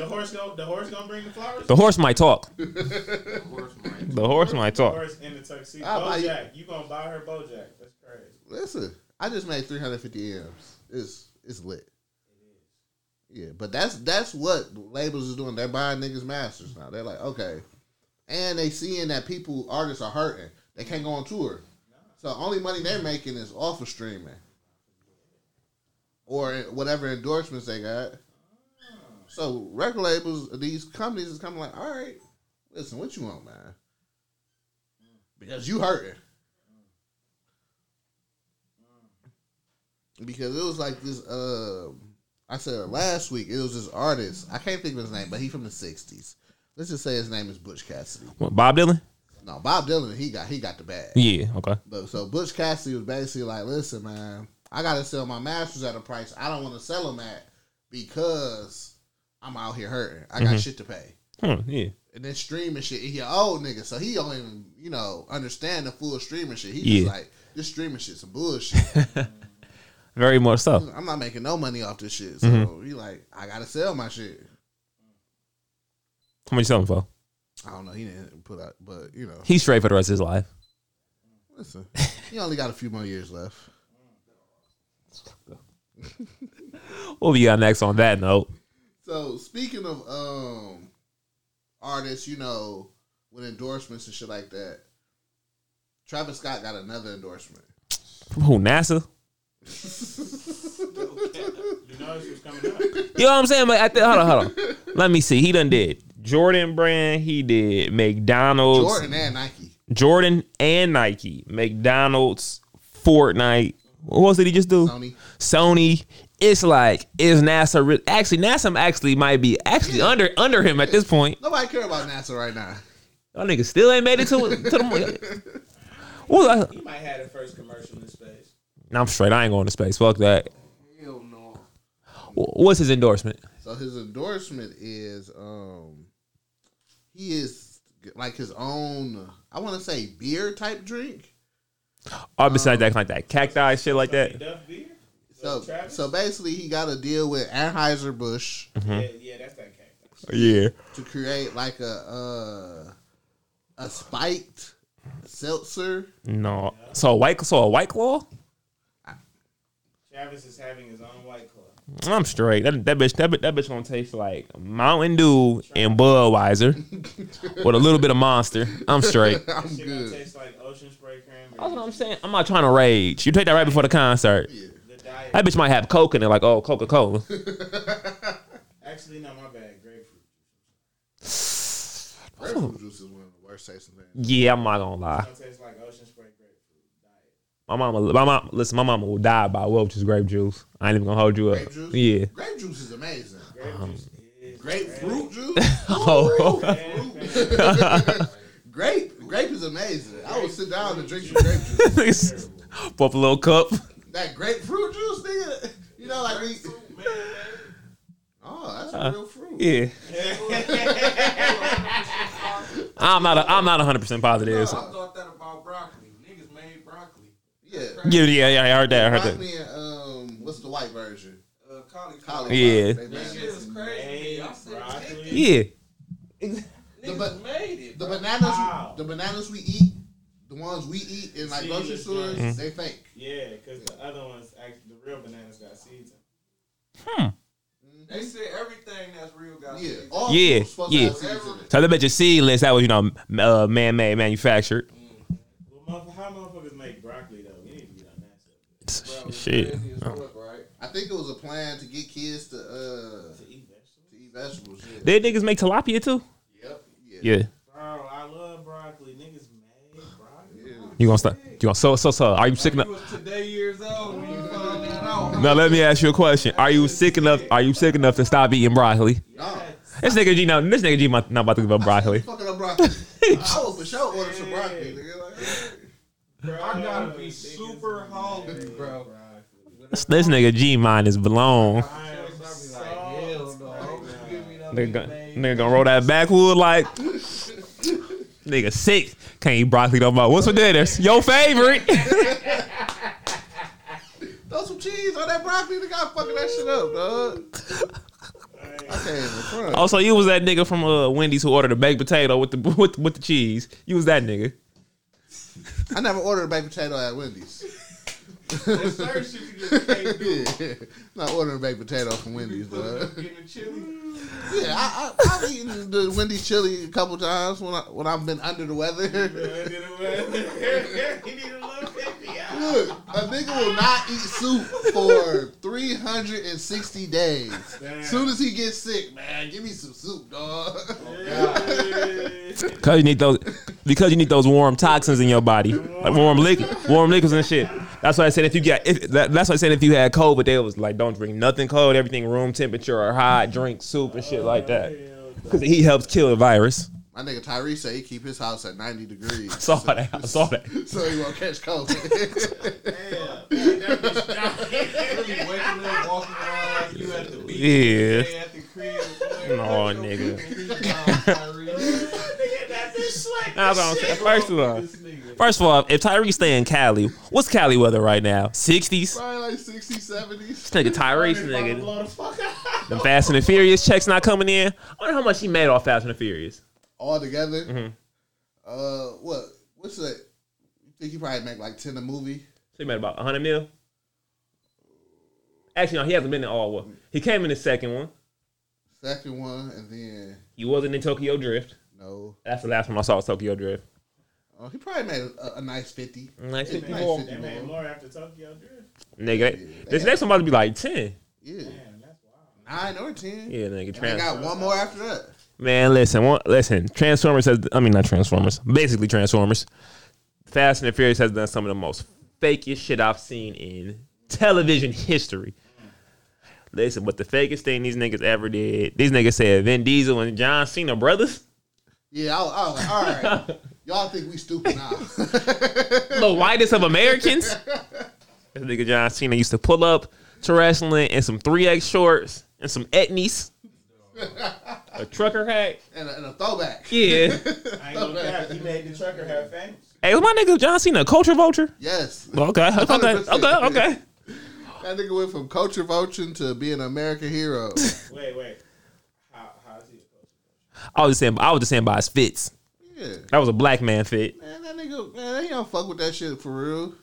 F: The horse go the horse gonna bring the flowers?
E: The horse might talk.
G: Horse might.
E: The horse might
F: The
E: talk.
F: horse in the tuxedo.
D: I'll buy you-
F: Bojack. You gonna buy her Bojack. That's crazy.
D: Listen, I just made 350 M's. It's it's lit. Yeah, but that's that's what labels is doing. They're buying niggas masters now. They're like, okay, and they seeing that people artists are hurting. They can't go on tour, so only money they're making is off of streaming or whatever endorsements they got. So record labels, these companies is coming like, all right, listen, what you want, man? Because you hurting. because it was like this. Uh, I said last week it was this artist. I can't think of his name, but he from the '60s. Let's just say his name is Butch Cassidy.
E: What, Bob Dylan?
D: No, Bob Dylan. He got he got the bag.
E: Yeah. Okay.
D: But so Butch Cassidy was basically like, "Listen, man, I got to sell my masters at a price I don't want to sell them at because I'm out here hurting. I got shit to pay."
E: Hmm, yeah.
D: And then streaming shit, he an old nigga, so he don't even, you know, understand the full streaming shit. He
E: Yeah.
D: just like, this streaming shit some bullshit.
E: Very much so.
D: I'm not making no money off this shit. So he like, I gotta sell my shit.
E: How much you selling for?
D: I don't know. He didn't put out, but you know,
E: He's straight for the rest of his life.
D: listen, he only got a few more years left.
E: What we got next on that note?
D: So speaking of um artists, you know, with endorsements and shit like that, Travis Scott got another endorsement.
E: From who? NASA?
F: You know this was coming up.
E: You know what I'm saying? But at the, hold on, hold on. Let me see. He done did Jordan brand. He did McDonald's,
D: Jordan and Nike.
E: Jordan and Nike, McDonald's, Fortnite. What else did he just do?
D: Sony.
E: Sony. It's like is NASA re- actually NASA actually might be actually under under him at this point.
D: Nobody care about NASA right now.
E: Y'all niggas still ain't made it to to the. Well, I,
F: He might have the first commercial in space.
E: Nah, I'm straight. I ain't going to space. Fuck that.
G: Hell no.
E: What's his endorsement?
D: So his endorsement is um he is like his own I want to say beer type drink.
E: Oh, besides that, like that cacti shit like that.
F: Duff beer?
D: So
F: Travis?
D: so basically he got a deal with Anheuser Busch
F: Yeah, yeah, that's that cactus.
E: Yeah.
D: to create like a uh, a spiked seltzer.
E: No. So a white. So a white claw.
F: Travis is having his own white claw.
E: I'm straight. That, that bitch. That, bitch- that bitch gonna taste like Mountain Dew and Budweiser with a little bit of Monster. I'm straight.
D: I'm
F: Shit gonna
D: good.
F: taste like ocean spray cranberry.
E: That's what I'm saying. I'm not trying to rage. You take that right before the concert.
F: The.
E: That bitch might have Coke in it, like oh Coca Cola.
F: Actually, no, my bad. Grapefruit.
D: Grapefruit juice is one of the worst tasting things.
E: Yeah, I'm not gonna lie.
F: It's gonna taste like ocean spray grapefruit. Diet.
E: My mama, my mom, listen, my mama will die by Welch's grape juice. I ain't even gonna hold you up.
D: Grape juice?
E: Yeah.
D: Grape juice is amazing.
F: Grape um, juice is
D: Grapefruit juice?
E: Oh.
D: Grape grape is amazing. I would sit down and drink some grape juice.
E: Pop a little cup.
D: That grapefruit juice, nigga. You know, like we. Oh, that's a real fruit.
E: Yeah. I'm not. A, I'm not 100 percent positive.
G: I thought that about broccoli. Niggas made broccoli.
D: Yeah.
E: Yeah, yeah, yeah. I heard that. I heard that.
D: Broccoli and, um, what's the white version?
G: Uh, cauliflower.
D: Cauliflower.
E: Yeah.
D: They made
G: That shit
D: it.
G: is crazy. I said,
F: broccoli.
E: Yeah.
D: The,
G: niggas made it.
D: the
G: bro.
D: bananas,
F: Wow.
D: the bananas we eat, the ones we eat in like grocery
F: Seedless
D: stores,
F: ones.
D: they fake.
F: Yeah, because the other ones, actually, the real bananas got seeds in. 'em.
G: They said everything that's real got
D: Yeah.
G: seeds.
D: All
E: Yeah,
D: fruit's supposed
E: yeah.
D: to have seeds in it.
E: So that bitch is seedless. That was you know uh, man-made, manufactured.
F: Well, motherf- how motherfuckers make broccoli though? We need to get on that subject.
G: Bro,
E: Shit.
G: crazy as
E: Oh.
G: fuck, right?
D: I think it was a plan to get kids to uh
F: To eat vegetables.
D: to eat vegetables. Yeah.
E: Did niggas make tilapia too?
D: Yep. Yeah.
E: Yeah.
F: Bro, I love broccoli. Niggas made broccoli.
E: You gonna stop? You gonna so so so? Are you sick
G: You
E: enough?
G: today years old when you found that out.
E: Now let me ask you a question. Are you sick enough? Are you sick enough to stop eating broccoli?
D: No.
E: This nigga G now. This nigga G not not about to give up broccoli.
D: Fucking up broccoli. I would for sure order some broccoli, nigga. Like,
F: Bro,
G: I gotta be super hungry, bro.
E: This, this nigga G mind is blown.
F: I am so
G: hell no. Give me that
E: Nigga, gonna- nigga gonna roll that backwood like nigga sick. Can't eat broccoli no more. What's for dinner? Your favorite?
D: throw some cheese on that broccoli. Nigga, I fucking that shit up, dog. I can't even front.
E: also, you was that nigga from uh, Wendy's who ordered a baked potato with the with, with the cheese. You was that nigga.
D: I never ordered a baked potato at Wendy's.
G: There's certain shit you just can't do.
D: yeah. Not ordering baked potato from Wendy's, dog.
G: Getting a chili.
D: Yeah, I, I, I've eaten the Wendy's chili a couple times when I when I've been under the weather.
F: He need a little pick.
D: Look, a nigga will not eat soup for 360 days. As soon as he gets sick, man, give me some soup, dog.
E: Cause you need those because you need those warm toxins in your body, like warm liquid, warm liquids and shit. That's why I said if you get if, that, that's why I said if you had COVID, they was like don't drink nothing cold, everything room temperature or hot, drink soup and shit like that. Cause he helps kill the virus.
D: My nigga Tyrese say he keep his house at 90 degrees.
E: Saw that. I saw that.
D: So he won't catch COVID.
G: Really waking up, walking around like you at the beach.
E: Yeah.
G: Stay at the crib.
E: No, nigga.
G: Nigga.
E: That's what I'm saying. First of all, first of all, if Tyrese stay in Cali, what's Cali weather right now? 60s.
D: Probably like 60, 70s.
E: This nigga Tyrese, nigga. The Fast and the Furious checks not coming in. I wonder how much he made off Fast and the Furious.
D: All together.
E: Mhm.
D: Uh, what? What's that? You think he probably make like 10 a movie?
E: So he made about 100 mil. Actually, no, he hasn't been in all one. He came in the second one.
D: Second one, and then
E: He wasn't in Tokyo Drift.
D: No.
E: That's the last one I saw was Tokyo Drift.
D: Oh, he probably made a, a nice 50.
E: Nice
D: Nice
E: 50
D: 50
E: more.
F: They made
D: more.
F: more after Tokyo Drift.
E: Nigga, this next one about to be like 10.
D: Yeah.
F: Damn, that's wild.
D: Nine or 10.
E: Yeah, nigga.
D: And they got one more after that.
E: Man, listen, one, listen. Transformers has, I mean, not Transformers, basically Transformers. Fast and the Furious has done some of the most fakest shit I've seen in television history. Listen, but the fakest thing these niggas ever did, these niggas said Vin Diesel and John Cena brothers.
D: Yeah, I, I was like, all right, y'all think we stupid now?
E: the whitest of Americans. This nigga John Cena used to pull up to wrestling in some 3X shorts and some etnies. A trucker hat.
D: and, a, and a throwback.
E: Yeah.
F: I ain't gonna cap. He made the trucker hat famous.
E: hey, was my nigga John Cena a culture vulture?
D: Yes.
E: Okay, okay, okay,
D: 100%.
E: okay, okay.
D: That nigga went from culture vulture to being an American hero.
F: Wait, wait. How, how's he a coach?
E: I was just saying, I was just saying by his fits.
D: Yeah.
E: That was a black man fit.
D: Man, that nigga, man, he don't fuck with that shit for real.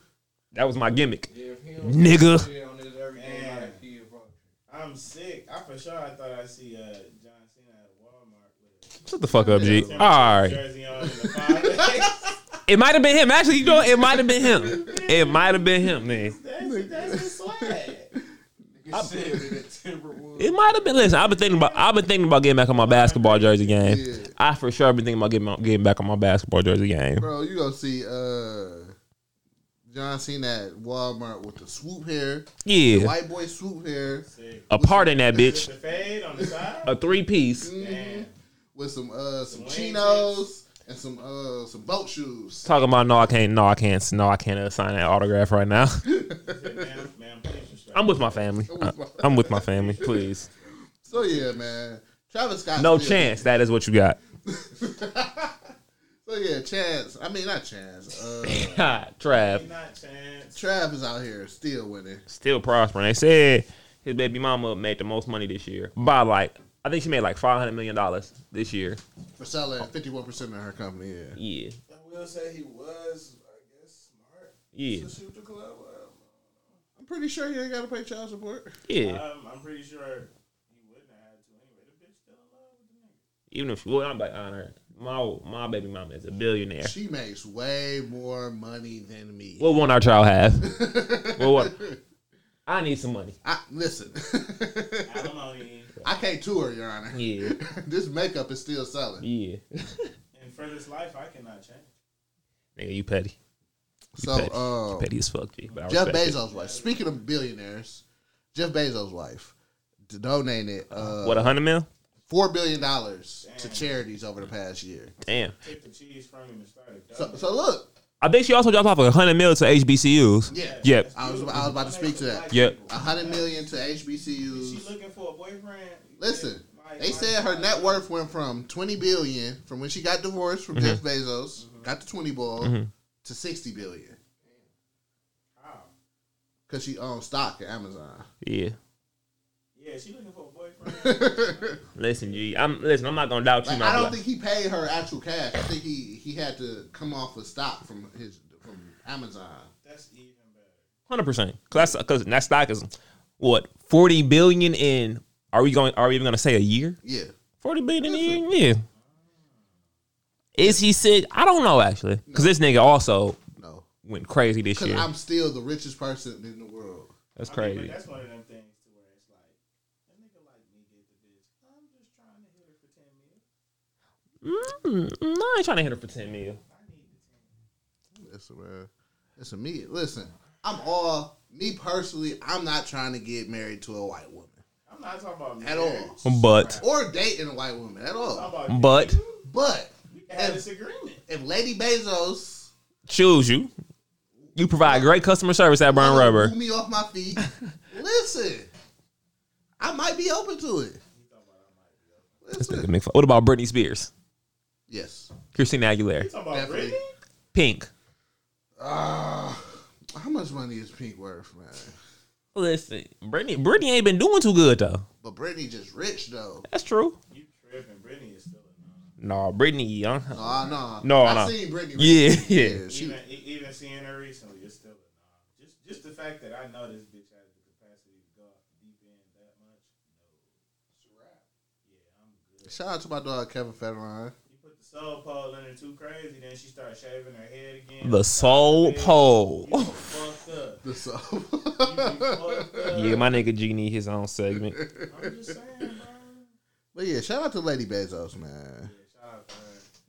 E: That was my gimmick.
G: Yeah, if he don't
E: Nigga.
G: shit on his everyday
F: Man.
G: life, he a vulture.
F: I'm sick. I for sure I thought I'd see uh, John Cena at Walmart
E: Shut the fuck up, G.
F: a
E: All right.
F: jersey on in the five.
E: It might have been him. Actually, you know, it might have been him. It might have been him, man.
F: that's, that's his swag.
G: Nigga said it at Timberwolves.
E: It might have been. Listen, I've been thinking about. I've been thinking about getting back on my basketball jersey game.
D: Yeah.
E: I for sure been thinking about getting getting back on my basketball jersey game.
D: Bro, you gonna see uh John Cena at Walmart with the swoop hair,
E: Yeah,
D: white boy swoop hair,
F: Sick.
E: a part in that bitch.
F: the fade on the side.
E: A three piece.
F: Damn.
D: with some uh some
F: wing
D: chinos and some uh some boat shoes.
E: Talking about no, I can't. No, I can't. No, I can't uh, sign that autograph right now. I'm with my family. I- I'm with my family. Please.
D: So yeah, man. Travis Scott.
E: No
D: still-
E: chance. That is what you got.
D: So yeah, Chance. I mean not Chance. Uh
E: Trav
F: Not chance.
D: Trav is out here still winning.
E: still prospering. They said his baby mama made the most money this year by like. I think she made like five hundred million dollars this year.
D: For selling fifty one percent of her company, yeah.
E: Yeah,
G: I will say he was, I guess, smart
E: yeah,
G: to shoot the club up.
D: I'm pretty sure he ain't gotta pay child support.
E: yeah.
F: Um, I'm pretty sure he wouldn't have had to anyway. The bitch still in love with the nigga.
E: Even if well, I'm like on her. My my baby mama is a billionaire.
D: She makes way more money than me.
E: What won't our child have? well, what? I need some money.
D: I, listen,
F: Alimony.
D: I can't tour, Your Honor.
E: Yeah,
D: this makeup is still selling.
E: yeah.
F: And for this life, I cannot change.
E: Nigga, you petty. You
D: So,
E: petty.
D: uh,
E: you petty as fuck, G. But
D: Jeff
E: respect it.
D: Bezos' wife. Speaking of billionaires, Jeff Bezos' wife donated uh,
E: What a hundred mil?
D: four billion dollars to charities over the past year.
E: Damn.
F: Take the cheese from him and start a
D: So, so look,
E: I think she also dropped off a hundred mil to HBCUs.
D: yeah,
E: Yep.
D: I was I was about to speak to that.
E: Yep.
D: A hundred million to
F: Is she looking for a boyfriend?
D: Listen, they said her net worth went from twenty billion from when she got divorced from Jeff Bezos, got the twenty ball, to sixty billion
F: How?
D: because she owns stock at Amazon.
E: Yeah.
F: Yeah, she looking for a boyfriend.
E: Listen, G. I'm listen. I'm not gonna doubt you.
D: Like,
E: my
D: I don't
E: black-
D: think he paid her actual cash. I think he he had to come off of stock from his from Amazon.
F: That's even better.
E: Hundred percent. Cause because that stock is what forty billion in. Are we going? Are we even going to say a year?
D: Yeah,
E: Forty billion in a year? Yeah. Is he sick? I don't know actually. Because this nigga also
D: no,
E: went crazy this
D: because
E: year.
D: I'm still the richest person in the world.
E: That's
F: I mean,
E: crazy.
F: that's one of them things to where it's like, that nigga like me get the bitch. I'm just trying to hit her for 10 mil.
E: Mm, no, I ain't trying to hit her for ten mil.
F: I need the 10
D: Listen, man. Listen, me. Listen, I'm all me personally. I'm not trying to get married to a white woman
F: I'm not talking about
D: at
F: marriage.
D: all,
E: But
D: or dating a white woman at all.
E: but
D: But
F: we can this agreement.
D: if Lady Bezos
E: choose you. You provide great customer service at Burn Rubber.
D: move me off my feet, listen, I might be open to it. Listen,
E: What about Britney Spears?
D: yes.
E: Christina Aguilera.
F: You talking about
D: Definitely.
F: Britney?
E: Pink.
D: Uh, how much money is Pink worth, man?
E: Listen, Britney. Britney ain't been doing too good though.
D: But Britney just rich though.
E: That's true.
F: You tripping. Britney is still a no.
E: No, Britney young.
D: No, no,
E: No,
D: I
E: no.
D: seen Britney.
E: Yeah,
D: recently.
E: yeah.
D: She,
F: Even, e- even seeing her recently, it's still a no. Just, just the fact that I know this bitch has the capacity to go deep in that much. No. It's a wrap. Yeah, I'm good.
D: shout out to my dog Kevin Federline.
F: You put the soul pole in her too crazy, then she started shaving her head again.
E: The soul pole.
F: You fucked up.
D: The soul.
F: You fucked up.
E: Yeah, my nigga G need his own segment.
F: I'm just saying, bro.
D: But yeah, shout out to Lady Bezos, man.
F: Yeah, shout out to her.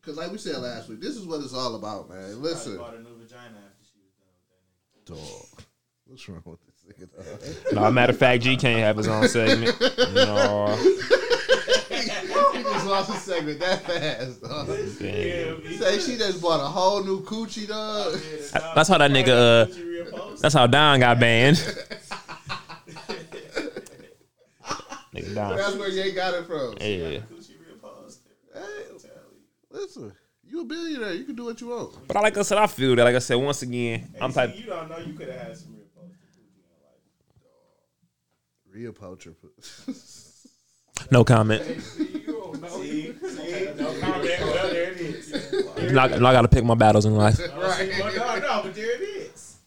D: Because like we said last week, this is what it's all about, man.
F: Probably
D: Listen,
F: bought a new vagina after she was done with that nigga.
D: dog. What's wrong with this nigga? dog?
E: No, matter of fact, G can't have his own segment. No.
D: he just lost his segment that fast. Dog.
E: Damn.
D: Say she just bought a whole new coochie, dog.
E: That's how that nigga, uh, that's how Don got banned. nigga Don.
D: That's where Ye got it from.
E: Yeah.
D: Hey, listen, you a billionaire. You can do what you want.
E: But I, like I said, I feel that. Like I said, once again, I'm type.
F: You don't know you could have had some real posted coochie in your life.
D: Real poacher.
E: No comment.
F: See, see, no comment. Well, there it is.
E: I'm I'm gotta pick my battles in life.
F: Oh, right. Well, no, no, but there it is.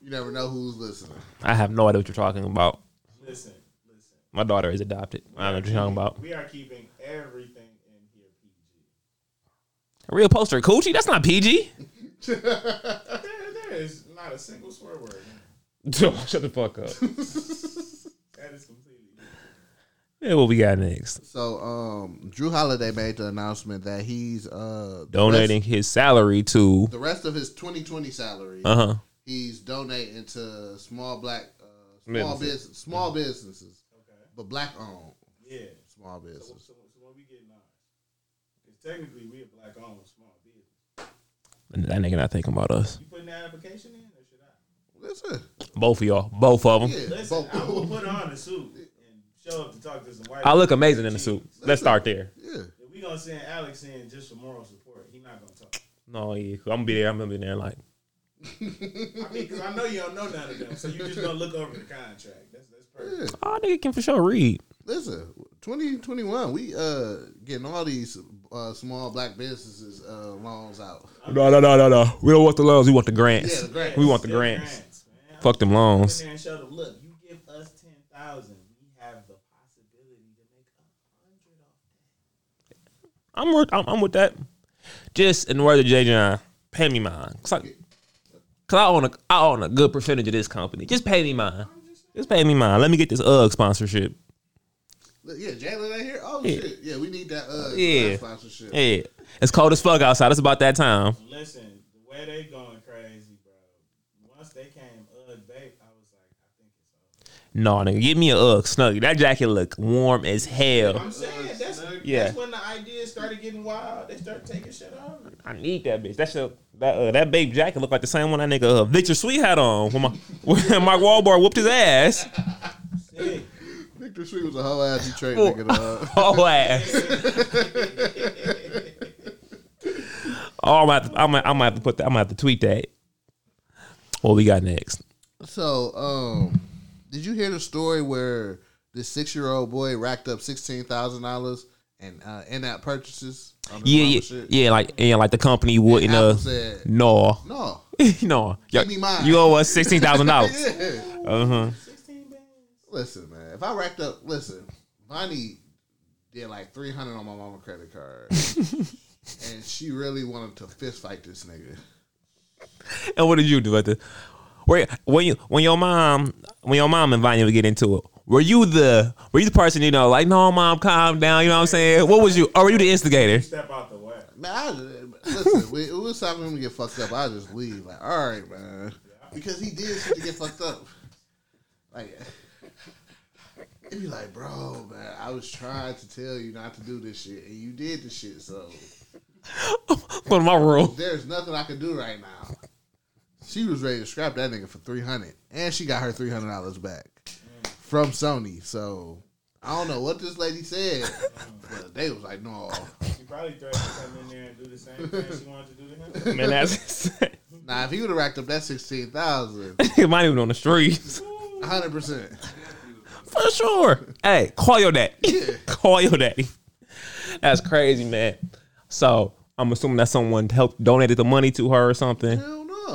D: you never know who's listening.
E: I have no idea what you're talking about.
F: Listen, listen.
E: My daughter is adopted. I don't know what you're talking about.
F: We are keeping everything in here PG.
E: A real poster coochie? That's not PG.
F: There, there is not a single swear word.
E: Shut the fuck up.
F: That is completely.
E: Yeah, what we got next?
D: So, um, Jrue Holiday made the announcement that he's uh the
E: Donating his salary to.
D: the rest of his 2020 salary.
E: Uh huh.
D: He's donating to small black, uh, small
E: Businesses.
D: business, small businesses,
F: Okay.
D: but black owned
F: Yeah.
D: small
F: So,
D: business.
F: so, so when we get ours, because technically we a black owned small business.
E: That nigga not thinking about us.
F: You putting that application in, or should I?
D: Listen,
E: Both of y'all. Both of them.
D: yeah,
F: Listen,
D: both-
F: I will put on a suit and show up to talk to some white.
E: I look amazing in the suit. Let's start there.
D: yeah.
F: If we gonna send Alex in just for moral support, he not gonna talk.
E: No, yeah. I'm gonna be there. I'm gonna be there. Like,
F: I mean, because I know you don't know none of them, so you just gonna look over the contract. That's that's perfect.
E: oh, nigga can for sure read.
D: Listen, 2021, we uh getting all these uh small black businesses uh loans out.
E: No, no, no, no, no. We don't want the loans. We want the grants.
D: Yeah, the grants.
E: We want the
F: Still
E: grants.
F: man.
E: Fuck them loans.
F: and show them. Look, you give us ten thousand, we have the possibility to make a hundred off.
E: I'm with, I'm, I'm with that. Just in the words of J. John, pay me mine. Cause I, Cause I own a I own a good percentage of this company. Just pay me mine. Just pay me mine. Let me get this UGG sponsorship.
D: Look, Yeah, Jalen ain't here. Oh
E: Yeah.
D: shit, yeah, we need that uh
E: Yeah.
D: sponsorship.
E: Yeah, it's cold as fuck outside. It's about that time.
F: Listen, the way they going crazy, bro. Once they came Ugg Bape, I was like, I think it's over.
E: No, nigga, give me a UGG snuggie. That jacket look warm as hell.
F: I'm saying that's
E: Yeah.
F: that's when the ideas started getting wild. They started taking shit off.
E: I need that bitch. That shit, that uh, that Bape jacket look like the same one that nigga uh, Victor Sweet had on when my when Mark Wahlberg whooped his ass.
F: Sick.
D: Victor Sweet was a whole ass Detroit nigga. Dog.
E: Oh ass. oh, I'm gonna, have to, I'm, gonna, I'm gonna have to put that. I'm gonna have to tweet that. What we got next?
D: So, um, did you hear the story where this six year old boy racked up sixteen thousand dollars and uh, in app purchases? On
E: Yeah, yeah,
D: shit?
E: yeah. Like, yeah, like the company wouldn't.
D: Apple
E: Uh,
D: said,
E: no,
D: no.
E: no. Yo,
D: Give me mine.
E: You owe us sixteen thousand dollars. Uh huh.
D: Listen, man. If I racked up, listen, Bonnie did like three hundred on my mama credit card, and she really wanted to fist fight this nigga.
E: And what did you do at the? Where when you when your mom when your mom and Vanya would get into it? Were you the were you the person you know like no mom calm down you know what I'm saying? What was you or were you the instigator?
F: Step out the way.
D: Man, I, listen, we, it was time for him to get fucked up. I just leave. Like, all right, man, because he did shit to get fucked up. Like, it'd be like, bro, man, I was trying to tell you not to do this shit, and you did the shit. So
E: Go to my room.
D: there's nothing I can do right now. She was ready to scrap that nigga for three hundred, and she got her three hundred dollars back from Sony. So I don't know what this lady said, but they was like, no,
F: She probably threatened to come in there and do the same thing she wanted to do to him.
E: Man, that's
D: nah. If he would have racked up that sixteen thousand,
E: it might even on the streets
D: hundred percent.
E: For sure. Hey, call your daddy. call your daddy. That's crazy, man. So I'm assuming that someone helped donated the money to her or something.
D: Hell no.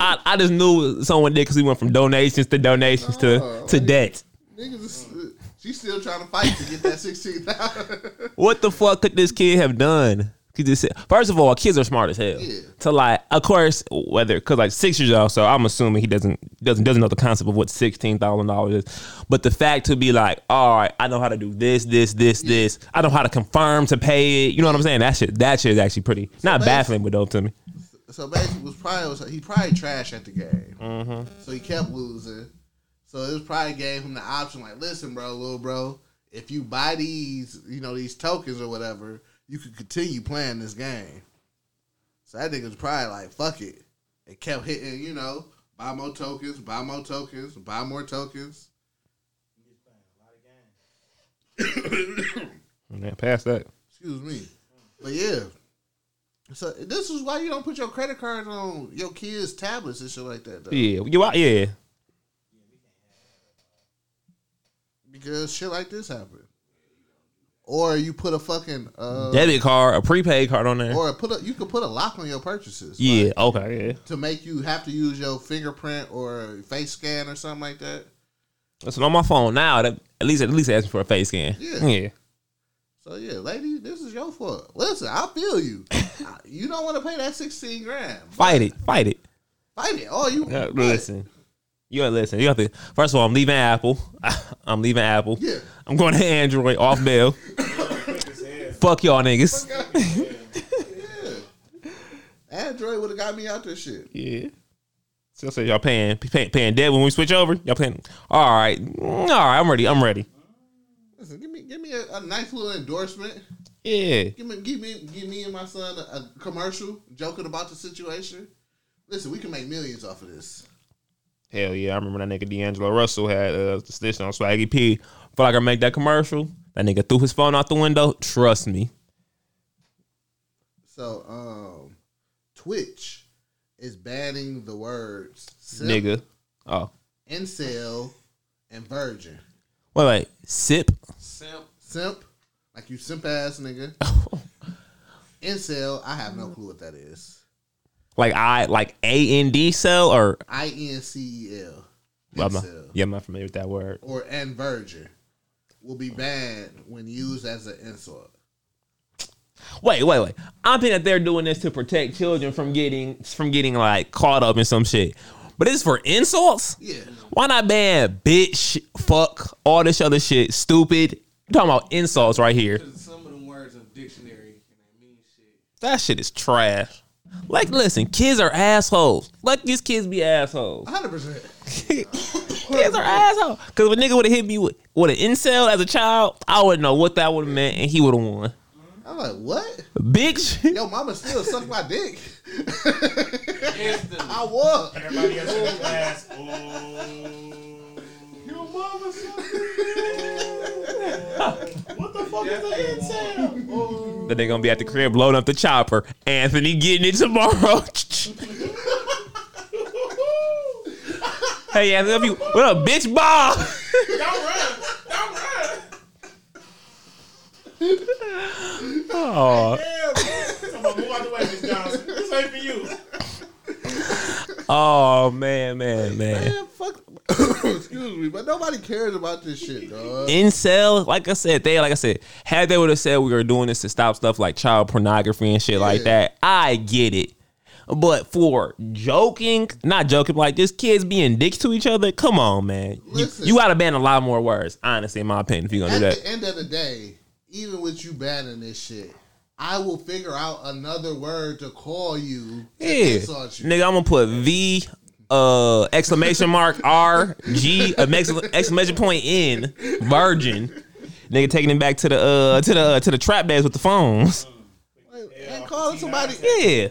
E: I, I just knew someone did because we went from donations to donations to to debt.
D: Niggas, is- she's still trying to fight to get that sixteen thousand.
E: What the fuck could this kid have done? Just first of all, kids are smart as hell.
D: Yeah.
E: To like, of course, whether because like six years old, so I'm assuming he doesn't doesn't doesn't know the concept of what sixteen thousand dollars is. But the fact to be like, all right, I know how to do this, this, this, this. I know how to confirm to pay it. You know what I'm saying? That shit, that shit is actually pretty not baffling, but dope to me.
D: So basically, was probably he probably trash at the game.
E: Mm-hmm.
D: So he kept losing. So it was probably gave him the option, like, listen, bro, little bro, if you buy these, you know, these tokens or whatever, you could continue playing this game. So that nigga was probably like, fuck it. It kept hitting, you know, buy more tokens, buy more tokens, buy more tokens.
E: Man, past that.
D: Excuse me. But yeah. So this is why you don't put your credit cards on your kids' tablets and shit like that, though.
E: Yeah, you out? Yeah.
D: Because shit like this happen. Or you put a fucking uh
E: Debit card, a prepaid card on there.
D: or put a you could put a lock on your purchases.
E: yeah.
D: like,
E: Okay. Yeah.
D: to make you have to use your fingerprint or face scan or something like that.
E: Listen, on my phone now, that, at least at least ask me for a face scan.
D: Yeah.
E: Yeah.
D: So yeah, lady, this is your fault. Listen, I feel you. you don't want to pay that sixteen grand.
E: Fight it. Fight it.
D: Fight it. Oh, you
E: Yeah, listen. You gotta listen. You got to. First of all, I'm leaving Apple. I'm leaving Apple.
D: Yeah.
E: I'm going to Android off bill. Fuck y'all niggas.
D: Yeah. Android would have got me out this shit.
E: Yeah. So, so y'all paying paying paying debt when we switch over. Y'all paying. All right. All right. I'm ready. I'm ready.
D: Listen, give me give me a, a nice little endorsement.
E: Yeah.
D: Give me give me give me and my son a, a commercial joking about the situation. Listen, we can make millions off of this.
E: Hell yeah. I remember that nigga D'Angelo Russell had uh, this on Swaggy P. Feel like I make that commercial. That nigga threw his phone out the window. Trust me.
D: So, um, Twitch is banning the words simp,
E: Nigga. Oh.
D: incel, and virgin.
E: Wait, wait. Sip.
G: Simp.
D: Simp, like you simp ass nigga. incel, I have no clue what that is.
E: Like I like A N D cell or
D: I N C E L.
E: I'm not,
D: Incel.
E: yeah, I'm not familiar with that word.
D: Or and virgin will be banned when used as an insult.
E: Wait, wait, wait. I'm thinking that they're doing this to protect children from getting from getting like caught up in some shit. But it's for insults?
D: Yeah.
E: Why not ban bitch, fuck, all this other shit, stupid? you talking about insults right here.
G: Some of them words in dictionary and they mean shit.
E: That shit is trash. Like, listen, kids are assholes. Let these kids be assholes.
D: 100%.
E: kids are assholes. Because if a nigga would have hit me with, with an incel as a child, I wouldn't know what that would have meant, and he would have won.
D: I'm like, what?
E: Bitch.
D: Yo, mama still suck my dick. I was.
F: Everybody else in the class. Oh. Your mama What the fuck is the incel? Oh.
E: Then they're gonna be at the crib loading up the chopper. Anthony getting it tomorrow. hey Anthony, what up, bitch? Ball.
F: Y'all run. Y'all run.
E: Oh,
F: man. Come on, move out the way, Miss Johnson. This ain't for you.
E: oh man, man, man.
D: Man, fuck. Excuse me, but nobody cares about this shit, dog.
E: Incel, like I said, they like I said, had they would have said we were doing this to stop stuff like child pornography and shit like that, I get it. But for joking, not joking, like just kids being dicks to each other, come on, man. You,
D: Listen.
E: you gotta ban a lot more words, honestly, in my opinion, if you're gonna do that.
D: At the end of the day, even with you banning this shit, I will figure out another word to call you
E: Yeah.
D: you.
E: Nigga, I'm gonna put V uh exclamation mark R G exclamation point N virgin. Nigga taking him back to the uh to the uh, to the trap days with the phones.
D: and calling somebody,
E: Yeah.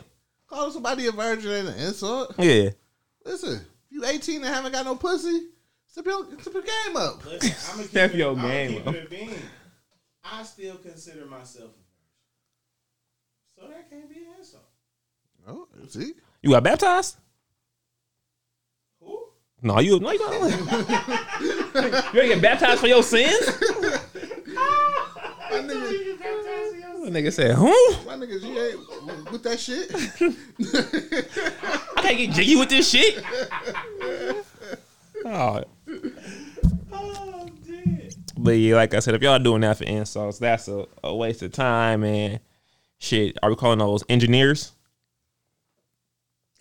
D: calling somebody a virgin ain't an insult.
E: Yeah.
D: Listen, if you 18 and haven't got no pussy, step your, step your game up.
F: Listen, I'm gonna
E: Step
F: keep,
E: your
F: it, I'ma
E: game up.
F: it a bean. I still consider myself a virgin. So that can't be an insult.
D: Oh, see?
E: You got baptized?
F: Who?
E: No, you no you don't. you ain't get baptized for your sins?
D: My nigga,
F: You baptized in your
E: The nigga said, who?
D: my nigga, you ain't with that shit.
E: I can't get jiggy with this shit. Oh,
F: Oh, I'm.
E: But yeah, like I said, if y'all doing that for insults, that's a, a waste of time, and Shit, are we calling those engineers?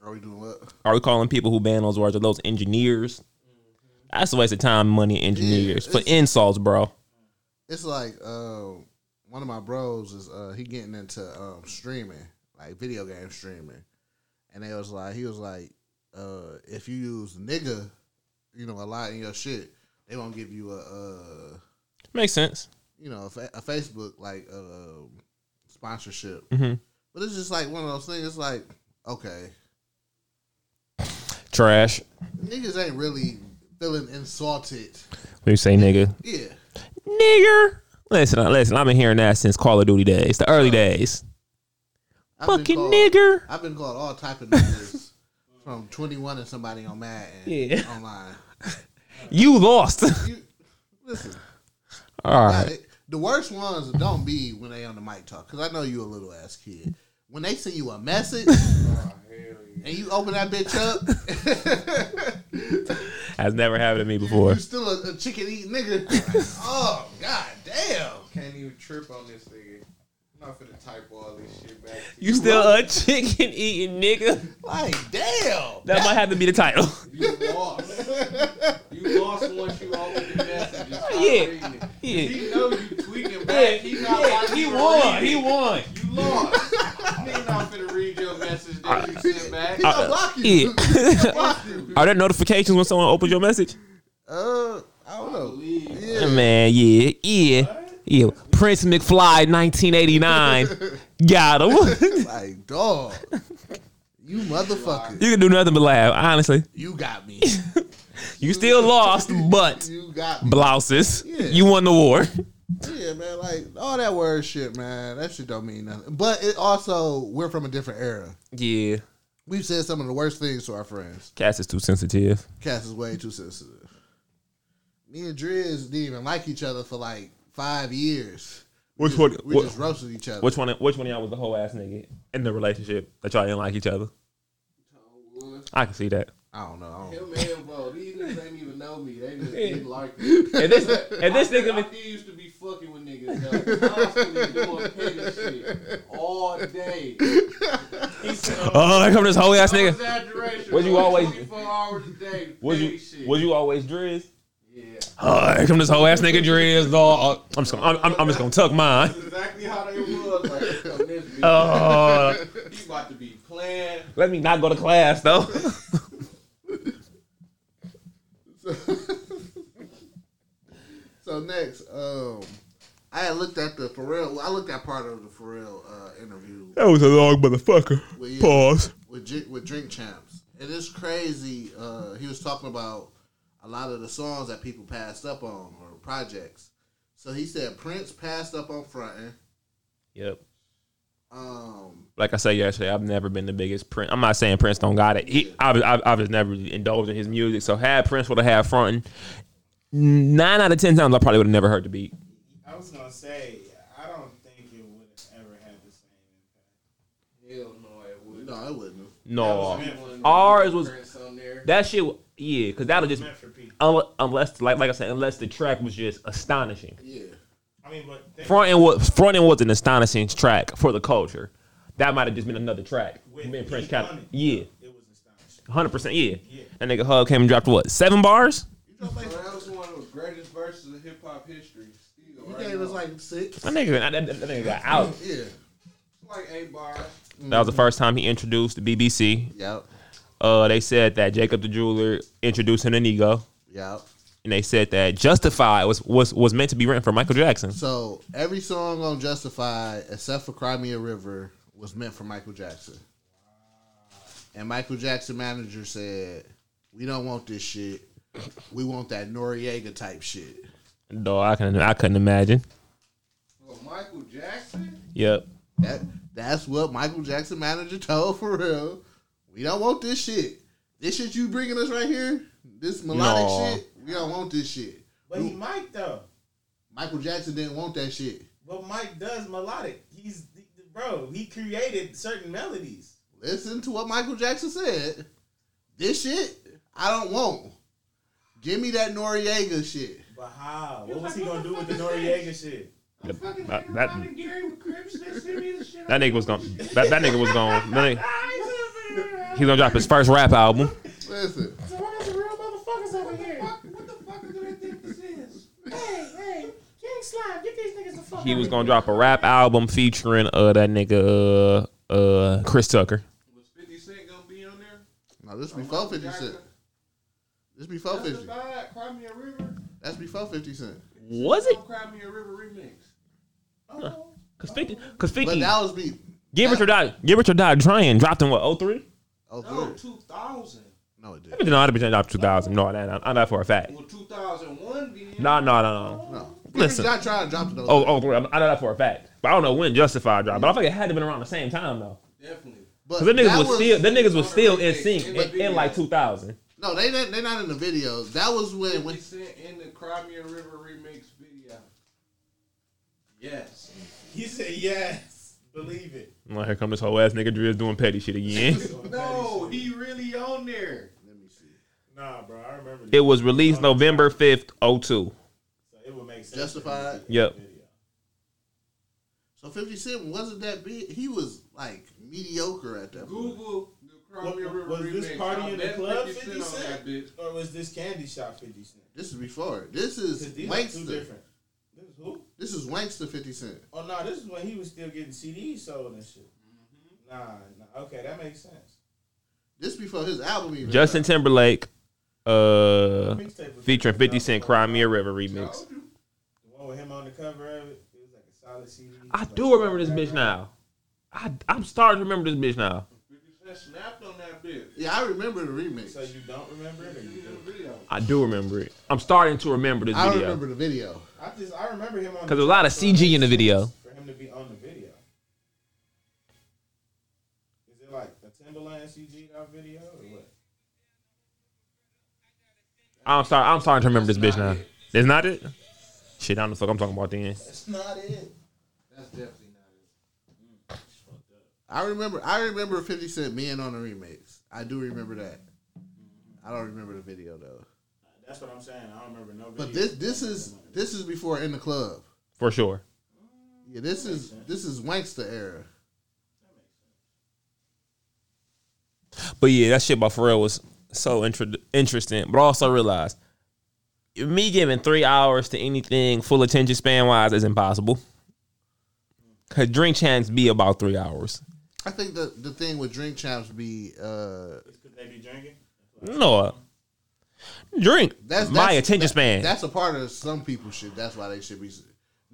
D: Are we doing what?
E: Are we calling people who ban those words are those engineers? That's a waste of time, money, engineers for insults, bro.
D: It's like um, one of my bros is uh, he getting into um, streaming, like video game streaming, and they was like, he was like, uh, if you use nigga, you know, a lot in your shit, they won't give you a, uh,
E: Makes sense.
D: you know, a, fa- a Facebook like uh, sponsorship.
E: hmm
D: But it's just like one of those things. It's like, okay,
E: Trash.
D: niggas ain't really feeling insulted.
E: When you say nigga,
D: Yeah,
E: nigger. Listen, listen. I've been hearing that since Call of Duty days, the early days.
D: I've
E: Fucking
D: called-
E: nigger.
D: I've been called all type of niggas from twenty one and somebody on Madden
E: Yeah.
D: online.
E: You lost.
D: You, listen,
E: All
D: God, the worst ones don't be when they on the mic talk because I know you a little ass kid. When they send you a message and you open that bitch up,
E: Has never happened to me before.
D: you still a, a chicken eating nigga. oh god damn!
G: Can't even trip on this nigga. I'm not finna type all this shit back. to
E: You still a chicken eating nigga?
D: Like damn!
E: That might have to be the title.
G: You lost. you lost once you opened the message.
E: Yeah.
G: it.
E: Yeah.
G: He know you tweaking back. he not watching
E: he won.
G: read
E: He won.
G: You lost. he not finna read your message that you sent back.
D: He block you.
E: Yeah.
D: Block you.
E: Are there notifications when someone opens your message?
D: Uh, I don't know. Yeah.
E: Man, yeah, yeah, yeah. Prince McFly, 1989. Got him.
D: Like dog, you motherfucker,
E: you can do nothing but laugh. Honestly,
D: you got me.
E: you still lost, but
D: You got me.
E: blouses.
D: Yeah.
E: You won the war.
D: Yeah, man, like all that word shit, man. That shit don't mean nothing. But it also we're from a different era.
E: Yeah.
D: We've said some of the worst things to our friends.
E: Cass is too sensitive.
D: Cass is way too sensitive. Me and Driz didn't even like each other for like five years.
E: Which
D: we
E: one?
D: Just, we
E: what-
D: just roasted each other.
E: Which one? Which one of y'all was the whole ass nigga in the relationship that y'all didn't like each other? I can see that.
D: I don't know. I don't
G: Him and Bo, these niggas ain't even know me. They just didn't like me.
E: And this, and this nigga,
G: I
E: been-
G: did used to be fucking with niggas though. Constantly doing petty shit all day. He said,
E: oh, here come this whole ass nigga.
G: exaggeration.
E: Was you
G: bro.
E: always-
G: 24 hours a day?
E: Was you?
G: shit.
E: Was you always Driz?
G: Yeah.
E: Oh, here come this whole ass nigga Driz. dog. Oh, I'm just gonna, I'm, I'm just gonna tuck mine.
G: That's exactly how they was. Like, here come this.
E: Oh,
G: he about to be playing.
E: let me not go to class though.
D: So next, um, I had looked at the Pharrell. I looked at part of the Pharrell uh, interview
E: That was a long motherfucker.
D: Well, yeah.
E: Pause.
D: with Dr- with Drink Champs. It is crazy. Uh, he was talking about a lot of the songs that people passed up on or projects. So he said Prince passed up on fronting.
E: Yep.
D: Um,
E: Like I said yesterday, I've never been the biggest Prince. I'm not saying Prince don't got it. He, I've, I've, I've just never indulged in his music. So had Prince would have had fronting, nine out of ten times I probably would have never heard the beat.
F: I was gonna say, I don't think it would have ever had the same impact.
G: Hell no, it would.
D: no, it wouldn't.
E: No,
F: meant
E: ours was
G: Prince on there.
E: that shit. Yeah, because that'll just
F: Meant for people.
E: unless, unless like like I said, unless the track was just astonishing.
D: Yeah.
F: I mean, but think
E: Fronting was fronting was an astonishing track for the culture. That might have just been another track.
F: with
E: Me and Prince
F: Heat
E: Cat.
F: Money,
E: Yeah,
F: it was astonishing.
E: hundred percent. Yeah.
F: Yeah.
E: That nigga Hov came and dropped what seven bars.
G: So that was one of the greatest verses of hip hop history. Still,
D: He
G: right
D: gave us like six.
E: That nigga, that, that, that nigga got out.
D: Yeah.
G: like eight bars.
E: That was the first time he introduced the BBC.
D: Yep.
E: Uh, they said that Jacob the Jeweler introduced him to Nigo,
D: Yep.
E: And they said that Justify was was was meant to be written for Michael Jackson.
D: So every song on Justified, except for Cry Me a River, was meant for Michael Jackson. And Michael Jackson manager said, "We don't want this shit. We want that Noriega type shit."
E: No, I can I couldn't imagine.
G: Well, Michael Jackson.
E: Yep.
D: That that's what Michael Jackson manager told for real. We don't want this shit. This shit you bringing us right here, this melodic
E: No.
D: shit. We don't want this shit.
F: But he might though.
D: Michael Jackson didn't want that shit.
F: But Mike does melodic. He's bro. He created certain melodies.
D: Listen to what Michael Jackson said. This shit I don't want. Give me that Noriega shit.
F: But how? What was he gonna do with the Noriega shit?
E: That, that,
F: everybody, Gary McCrips, they sent me the shit.
E: that nigga was gonna that, that nigga was gonna that nigga, he's gonna drop his first rap album.
D: Listen,
F: So I got some real motherfuckers over here. What the fuck do they think this is? Hey, hey, King Slime, get these niggas the fuck
E: He
F: out
E: was gonna
F: here.
E: drop a rap album featuring uh that nigga uh uh Chris Tucker.
G: Was 50 Cent gonna be on there?
D: no, this before Fifty Cent. This before
G: That's
D: Fifty.
G: Cry Me a River.
D: That's before Fifty Cent.
E: Was it?
G: Cry Me a River remix.
E: Cause fifty, cause
D: But
E: fifty,
D: that was me.
E: Get it or Die, Give it or Die trying dropped in what 03?
D: Oh,
G: No,
D: three.
G: 2000.
D: No, it
E: I
D: didn't.
E: didn't know how to be dropped 2000. No, that I know that for a fact.
G: Well, 2001 then.
E: No, no, no, no.
D: No.
E: Listen.
D: Not trying to drop the
E: Oh, oh, three. I know that for a fact. But I don't know when Justified dropped. But I think it had to been around the same time though.
G: Definitely.
E: Cause them niggas
D: that
E: was, still, them niggas was still in sync
G: in
E: in, in like 2000.
D: No, they they they not in the video. That was when when
G: 50 in the Cry Me a River remix video. Yes.
F: He said yes. Believe it.
E: Well, here come this whole ass nigga Driz doing petty shit again.
G: No, he really on there.
D: Let.
F: Nah, bro, I remember.
E: it was released November 5th, 02.
F: So it would make sense.
D: Justified?
E: Yep.
D: So Fifty Cent wasn't that big. He was like mediocre at that point.
G: Google the
F: What-
G: Me a
F: was
G: remix.
F: this party in the club
G: 50
F: 50
G: on
F: Cent? Or was this Candy Shop 50 Cent?
D: This is before. This is
F: these are two
D: Wankster.
F: different. This is who?
D: This is Wankster Fifty Cent.
F: Oh, no, this is when he was still getting CDs sold and shit.
E: Mm-hmm.
F: Nah, nah, okay, that makes sense.
D: This before his album even.
E: Justin. Timberlake, uh, featuring 50 Cent, Cry Me a River remix.
F: The one with him on the cover of it, it was like a solid CD.
E: I do remember this bitch now. I, I'm starting to remember this bitch now.
G: Snapped on that bitch.
D: Yeah, I remember the remix.
F: So you don't remember it, or you do?
E: I do remember it. I'm starting to remember this
D: I
E: video.
D: I remember the video.
F: I just I remember him on.
E: Because there's a lot of CG in the
F: makes
E: video.
F: sense For him to be on the video. Is it like a Timberland CG that video or what?
E: I'm sorry. I'm starting to remember this bitch now. That's not it. Shit, I don't know the fuck I'm talking about then.
F: That's not it.
G: That's definitely not it. Mm.
D: I remember. I remember Fifty Cent being on the remix. I do remember that. I don't remember the video though.
F: That's what I'm saying. I don't remember no. Video.
D: But this this is this is before in the club.
E: For sure.
D: Yeah, this is this is Wankster era.
E: But yeah, that shit about Pharrell was so inter- interesting. But also realized me giving three hours to anything full attention span wise is impossible. Cause drink champs be about three hours.
D: I think the the thing with drink champs be uh
F: Could they be drinking?
E: No. Drink.
D: that's,
E: my attention
D: that-
E: span.
D: That's a part of some people shit. That's why they should be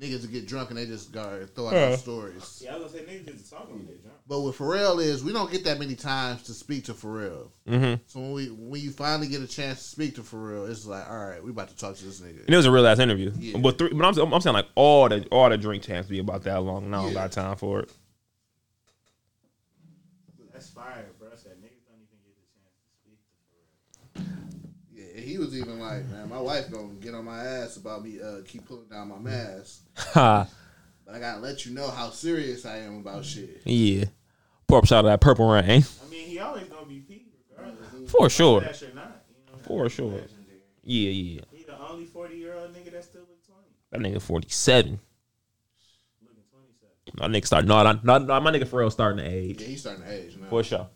D: niggas to get drunk and they just go throw out
E: Uh.
D: their stories.
F: Yeah, I was gonna say niggas just talking when they drunk.
D: But with Pharrell is we don't get that many times to speak to Pharrell.
E: mm-hmm.
D: So when we when you finally get a chance to speak to Pharrell, it's like, all right, we about to talk to this nigga.
E: And it was a real ass interview.
D: Yeah.
E: But three, but I'm, I'm saying like all the all the drink champs be about that long. And I don't
D: Yeah.
E: got time for it.
F: That's fire, bro. Said niggas don't even get the chance to speak to Pharrell.
D: Yeah, he was even like, man, my wife gonna get on my ass about me uh, keep pulling down my mask, but I gotta let you know how serious I am about shit.
E: yeah. Pour up shot of that purple rain.
F: I mean, he always gonna be Pete, regardless.
E: For sure.
F: Not, you know.
E: For sure.
G: Legendary.
E: Yeah, yeah.
F: He the only forty year old nigga that still look twenty,
E: That nigga 47.
F: looking twenty seven.
E: My nigga starting. No, not, not, not my nigga Pharrell starting to age.
D: Yeah, he's starting to age now.
E: For sure.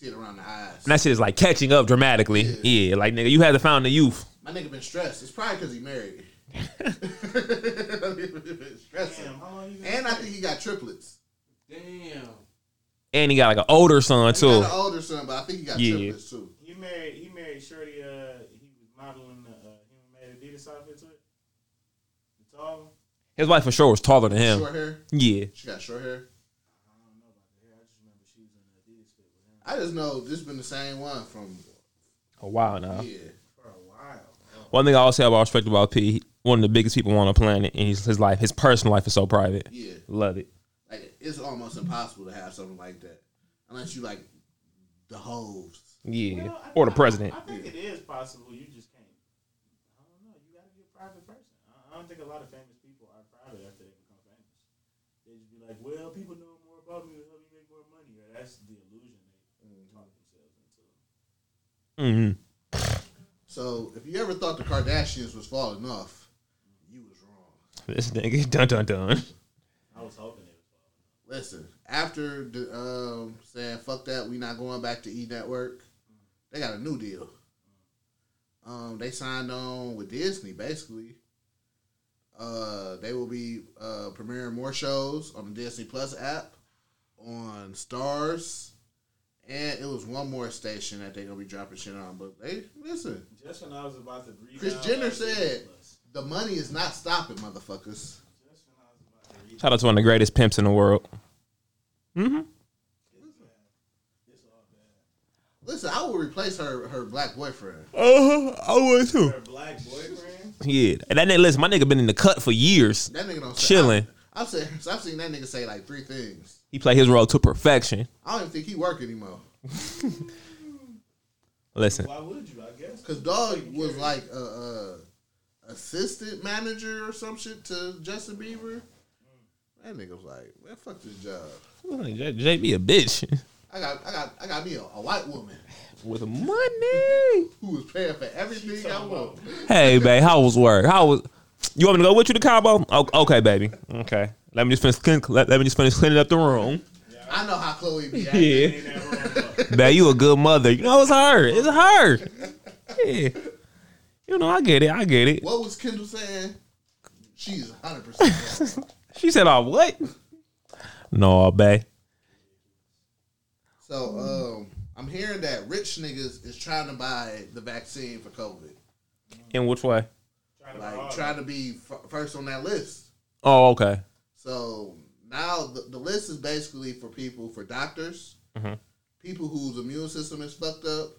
D: You can see it around the eyes.
E: And that shit is like catching up dramatically.
D: Yeah.
E: Yeah, like nigga, you had to found the youth.
D: My nigga been stressed. It's probably because he married. Stressing.
F: Damn, how long you been?
D: And I think he got triplets.
G: Damn.
E: And he got like an older son
D: He
E: too.
D: got an older son, but I think he got
E: Yeah.
D: triplets too.
F: He married. He married Shorty. Uh, he was modeling the uh, human made Adidas outfits with. The tall.
E: His wife for sure was taller than him.
D: Short hair.
E: Yeah.
D: She got short hair.
F: I don't know about the hair. I just remember she was in the Adidas fit with him
D: I just know this has been the same one from
E: A while now.
D: yeah.
F: for a while.
E: One thing I always say about respect about P, one of the biggest people on the planet, and his, his life, his personal life is so private.
D: Yeah.
E: Love it.
D: Like it's almost impossible to have something like that unless you like the hoes.
E: Yeah.
F: Well, I-
E: Or the president.
F: I think it is possible. You just can't. I don't know. You got to be a private person. I, I don't think a lot of famous people are private after they become famous. They just be like, well, people know more about me to help me make more money. Or that's the illusion they talk themselves into.
E: Hmm
D: So if you ever thought the Kardashians was falling off, you was wrong.
E: This nigga dun dun dun.
F: I was hoping it was. Falling.
D: Listen, after the, um, saying fuck that, we not going back to E Network. They got a new deal. Um, they signed on with Disney basically. Uh, they will be uh, premiering more shows on the Disney Plus app, on Stars, and it was one more station that they gonna be dropping shit on. But they listen,
F: Just when I was about to read.
D: Kris Jenner said the money is not stopping, motherfuckers.
E: Shout out to one of the greatest pimps in the world. Mm-hmm.
D: Listen, I will replace her her black boyfriend.
E: Uh, I would too.
F: Her black boyfriend.
E: Yeah, and that nigga, listen, my nigga been in the cut for years.
D: That nigga don't say,
E: Chilling.
D: I, I've seen I've seen that nigga say like three things.
E: He played his role to perfection.
D: I don't even think he work anymore.
E: Listen,
F: Why would you? I guess.
D: Cause dog was like a, a assistant manager or some shit to Justin Bieber. That nigga was like, man, fuck this job.
E: J- JB a bitch
D: I got I got I got me a, a white woman
E: with money.
D: who was paying for everything I want.
E: Hey, babe, how was work? How was? You want me to go with you to Cabo? O- Okay, baby. Okay. Let me just finish clean, let, let me just finish cleaning up the room.
D: I know how Khloé be acting.
E: Yeah.
F: Ain't that wrong? but-
E: Babe, you a good mother. You know it's her. It's her. Yeah. You know, I get it. I get it.
D: What was Kendall saying? She's 100 percent
E: She said, "Oh, what?" No, babe.
D: So um, I'm hearing that rich niggas is trying to buy the vaccine for COVID.
E: In which way?
F: Trying to
D: Like trying to be f- first on that list.
E: Oh, okay.
D: So now the, the list is basically for people, for doctors,
E: Mhm.
D: people whose immune system is fucked up,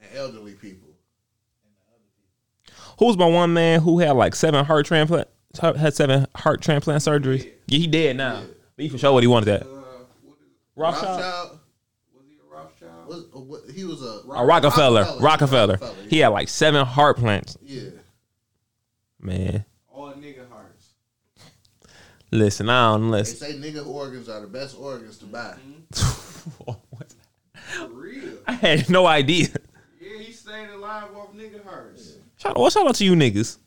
D: and elderly people.
E: Who's my one man who had like seven heart transplant? Had seven heart transplant surgeries. Yeah, he dead now. But he for sure what he wanted that.
G: Uh,
E: Rothschild.
D: Rothschild
G: was he a Rothschild?
D: was uh, what, he was a
E: A Rockefeller.
D: Rockefeller.
E: Rockefeller.
D: Rockefeller,
E: He had like seven heart plants.
D: yeah.
E: Man,
G: All nigga hearts.
E: Listen, I don't listen.
D: They say nigga organs are the best organs to buy.
E: What?
G: For real.
E: I had no idea.
G: Yeah, he's staying alive off nigga hearts.
E: Shout out, well, shout out to you niggas.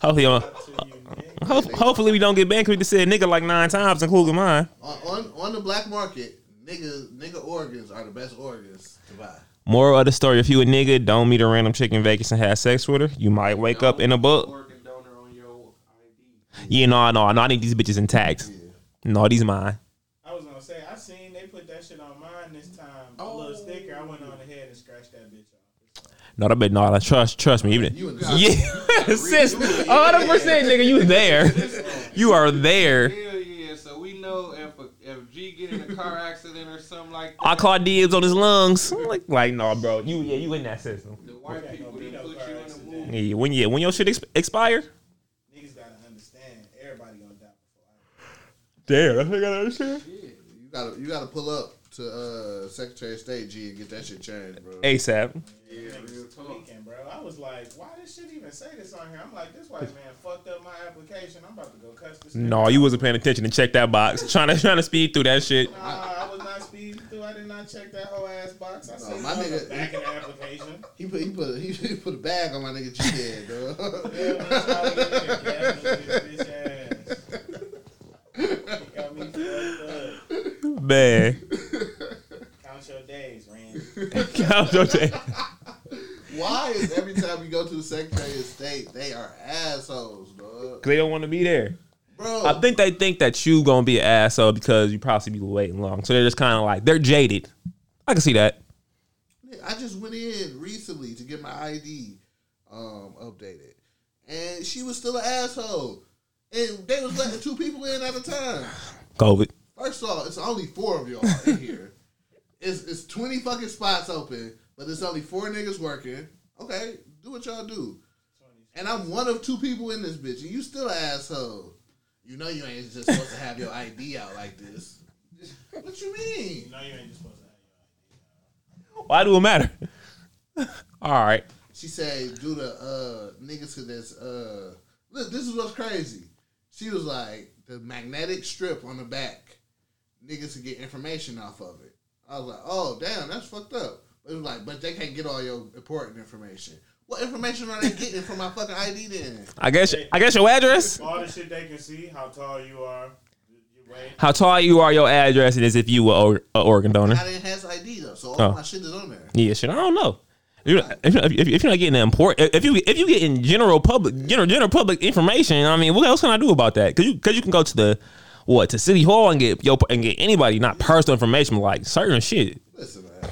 E: Hopefully, uh,
F: to you,
E: ho- hopefully we don't get banned because we just said nigga like nine times, including mine.
D: On, on on the black market, nigga nigga organs are the best organs to buy.
E: Moral of the story: If you a nigga, don't meet a random chick in Vegas and have sex with her. You might wake up in a book.
G: Organ donor on your ID.
E: Yeah, no, no, no. I need these bitches intact. No, these mine.
F: I was gonna say I seen they put that shit on mine this time. A
D: Oh.
F: little sticker. I went on ahead and scratched that bitch off.
E: No, that bitch, no, trust, trust me. Even
D: You
E: yeah, sis, hundred percent, nigga, you there. You are there.
G: Hell yeah! So we know if a, if G get in a car accident or something like that,
E: I caught dibs on his lungs. I'm like, like, no, bro, you, yeah, you in that system.
G: the white people
F: be
G: that put you in the movie.
E: Yeah, when yeah, when your shit exp- expire.
F: Niggas gotta understand. Everybody gonna die before. I
E: Damn, that's what I gotta understand.
D: You gotta you gotta pull up to uh, Secretary of State G and get that shit changed, bro.
E: ASAP.
G: Yeah, real talk.
F: Bro. I was like, why this shit even say this on here? I'm like, this white man fucked up my application. I'm about to go cuss this.
E: No,
F: nigga
E: you wasn't paying attention and check that box. Trying to trying to speed through that shit.
F: Nah, I was not speeding through. I did not check that whole ass box. I said,
D: my
F: my
D: nigga-
F: back in the application.
D: He put he put he, he put a bag on my nigga G head, dog.
F: Yeah, Man, Count your days, Randy.
E: count your days.
D: Why is every time you go to the Secretary of State, they are assholes, dog?
E: Cause they don't want to be there.
D: Bro,
E: I think they think that you gonna be an asshole because you probably be waiting long. So they're just kind of like they're jaded. I can see that.
D: I just went in recently to get my ID um, updated, and she was still an asshole. And they was letting two people in at a time.
E: COVID.
D: First of all, it's only four of y'all in here. It's it's twenty fucking spots open, but there's only four niggas working. Okay, do what y'all do. And I'm one of two people in this bitch, and you still an asshole. You know you ain't just supposed to have your ID out like this. What you mean?
F: No, you ain't just supposed to have your
E: Why do it matter? All right.
D: She said, "Do the uh, niggas to this." Uh, look, this is what's crazy. She was like, "The magnetic strip on the back, niggas can get information off of it." I was like, "Oh, damn, that's fucked up." But it was like, "But they can't get all your important information." What information are they getting from my fucking ID then?
E: I guess I guess your address,
F: All the shit they can see, how tall you are, your weight.
E: how tall you are, your address, and as if you were or- a organ donor.
D: I didn't have ID though, so all
E: Oh.
D: my shit is on there.
E: Yeah, shit. I don't know. If you're, if, you're- if, if you're not getting the import, if you if you getting general public general general public information, I mean, what else can I do about that? Because you because you can go to the what to city hall and get yo and get anybody not personal information but like certain shit.
D: Listen, man,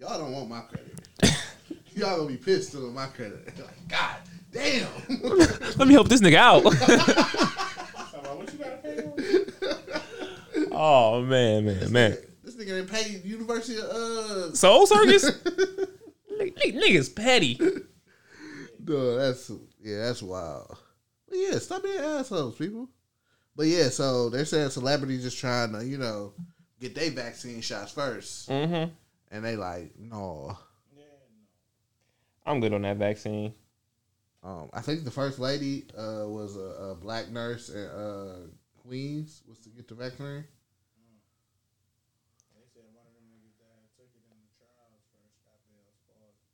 D: y'all don't want my credit. y'all gonna be pissed on my credit. like, God damn.
E: Let me help this nigga out.
F: Talking about what you gotta pay on?
E: oh man, man, man.
D: this nigga didn't pay University of uh.
E: Soul Circus. Niggas petty.
D: No, that's yeah, that's wild. But yeah, stop being assholes, people. But yeah, so they're saying celebrities just trying to, you know, get their vaccine shots 1st
E: Mm-hmm.
D: and they like, no.
E: I'm good on that vaccine.
D: Um, I think the first lady uh, was a, a black nurse in uh, Queens was to get the vaccine.
F: They said one of them niggas that took it in the trials first got Bell's palsy.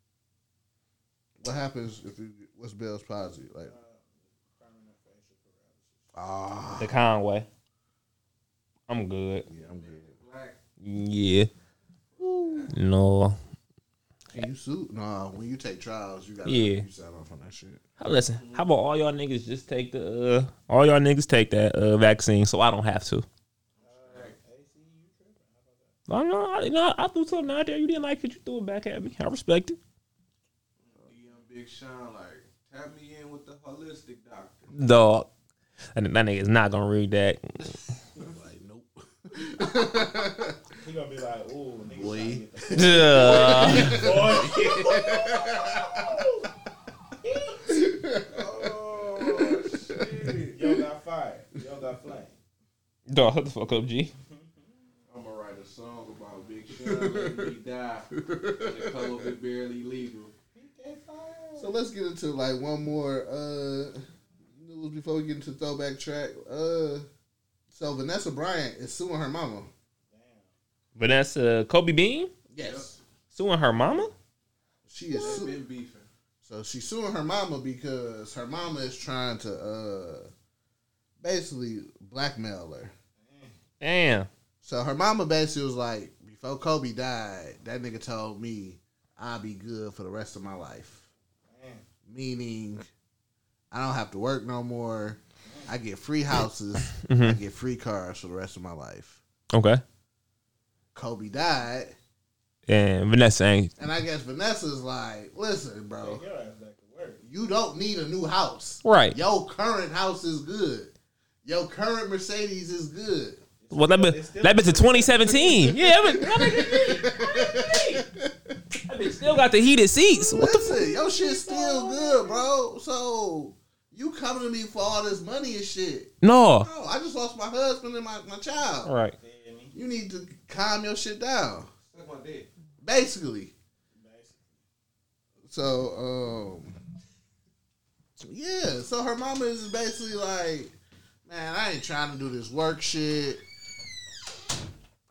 D: What happens if you what's Bell's palsy? Like,
F: Permanent
D: ah,
E: The Conway. I'm good.
D: yeah, I'm good.
E: Yeah. No.
D: Can you sue? No, when you take trials, you got to
E: Yeah.
D: you sign off on that shit.
E: Listen, how about all y'all niggas just take the uh, all y'all niggas take that uh, vaccine so I don't have to. I know, I, you know, I threw something out there. You didn't like it. You threw it back at me. I respect it.
G: Young Big Sean, like, tap me in with the holistic doctor.
E: Dog. That, that nigga is not gonna read that.
D: Like, nope.
F: He gonna be like, ooh, niggas
D: Boy.
F: trying to get the
E: Duh.
G: Oh, shit.
F: Yo got fired. Yo got flamed.
E: Dog, shut the fuck up, G.
G: I'm gonna write a song about Big Sean letting me die. when the COVID barely legal.
D: So let's get into like one more uh news before we get into throwback track. Uh, so Vanessa Bryant is suing her mama.
E: Vanessa Kobe Bean
D: Yes,
E: suing her mama.
D: she is.
G: They've
D: Su-
G: been beefing.
D: so she's suing her mama because her mama is trying to uh basically blackmail her.
E: Damn.
D: So her mama basically was like, before Kobe died, that nigga told me I'll be good for the rest of my life. Meaning, I don't have to work no more. I get free houses. Mm-hmm. I get free cars for the rest of my life.
E: Okay.
D: Kobe died,
E: And Vanessa ain't.
D: and I guess Vanessa's like, listen, bro,
F: Your ass back to work.
D: you don't need a new house.
E: Right.
D: Your current house is good. Your current Mercedes is good.
E: Well, that been that been to 2017. Yeah, that been, that bitch- that still got the heated seats. What the?
D: Listen, your shit's still good, bro. So you coming to me for all this money and shit.
E: No.
D: Bro, I just lost my husband and my, my child.
E: All right.
D: You need to calm your shit down.
G: Suck my dick.
D: Basically. So, um Yeah, so her mama is basically like, Man, I ain't trying to do this work shit.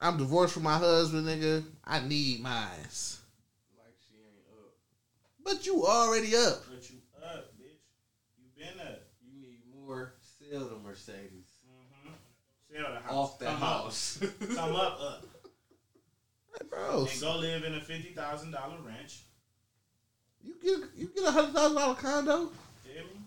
D: I'm divorced from my husband, nigga. I need mines.
G: Like she ain't up.
D: But you already up.
F: But you up, bitch. You been up.
G: You need more. Sell the Mercedes. Mm-hmm.
F: Sell the house.
G: Off the
F: Come
G: house.
F: Up. Come up, up.
D: Like, bro,
F: And go live in a fifty thousand dollar ranch.
D: you get you get a hundred thousand dollar condo.
F: Feel me?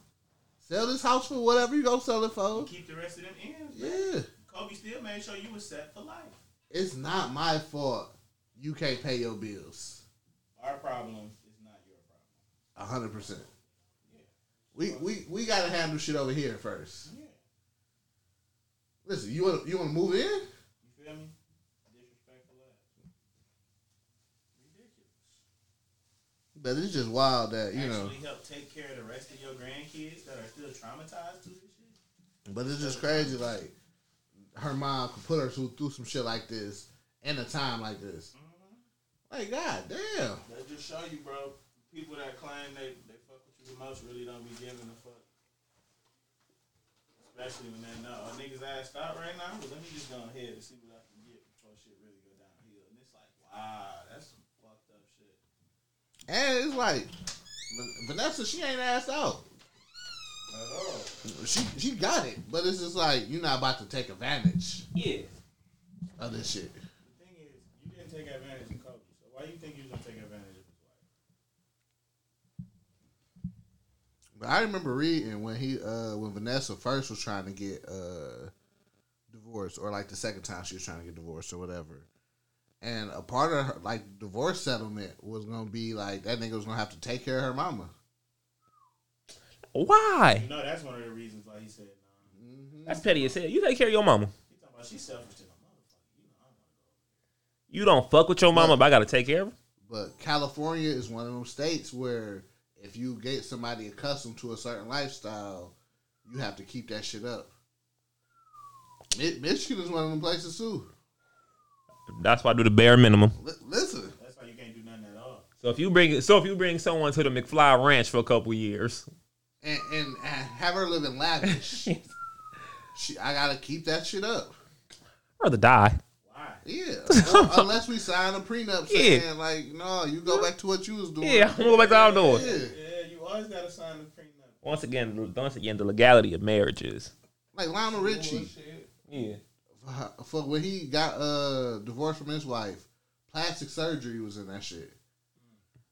D: Sell this house for whatever you gonna sell it for.
F: And keep the rest of them ends. man.
D: Yeah.
F: Kobe still made sure you were set for life.
D: It's not my fault you can't pay your bills.
F: Our problem is not your problem.
D: A hundred percent. We we we gotta handle shit over here first.
F: Yeah.
D: Listen, you wanna you wanna move in?
F: You feel me? Disrespectful ass. Ridiculous.
D: But it's just wild that you know.
F: Actually help take care of the rest of your grandkids that are still traumatized through this shit.
D: But it's just crazy. Like her mom could put her through, through some shit like this in a time like this. Mm-hmm. Like God damn.
F: That just show you, bro. People that claim they, they fuck with you the most really don't be giving a fuck. Especially when they know a niggas ass out right now. But let me just go ahead and see what I can get before shit really go downhill. And it's like, wow, that's some fucked up shit.
D: And it's like Van- Vanessa, she ain't ass out.
G: At all.
D: She she got it, but it's just like you're not about to take advantage
E: Yeah.
D: of this shit.
F: The thing is, you didn't take advantage of Kobe. So why you think you was gonna take advantage of his wife?
D: But I remember reading when he uh when Vanessa first was trying to get uh divorced, or like the second time she was trying to get divorced or whatever. And a part of her like divorce settlement was gonna be like that nigga was gonna have to take care of her mama.
E: Why?
F: You know, that's one of the reasons why he said no.
E: That's petty as hell. You take care of your mama.
F: He talking about she's selfish to the motherfucker. You know, I want
E: You don't fuck with your mama, but I gotta take care of her.
D: But California is one of them states where if you get somebody accustomed to a certain lifestyle, you have to keep that shit up. Michigan is one of them places too.
E: That's why I do the bare minimum.
D: Li- listen.
F: That's why you can't do nothing at all.
E: So if you bring so if you bring someone to the McFly Ranch for a couple years,
D: and, and, and have her live in lavish. she, I gotta keep that shit up.
E: or the die.
F: Why?
D: Yeah, Or unless we sign a prenup
E: Yeah.
D: saying like, no, you go back to what you was doing.
E: Yeah, I'm gonna go back to outdoors.
D: Yeah.
F: Yeah, you always gotta sign the prenup.
E: Once again, once again, the legality of marriages.
D: Like Lionel Richie,
E: Yeah.
D: for, for when he got uh divorced from his wife, plastic surgery was in that shit.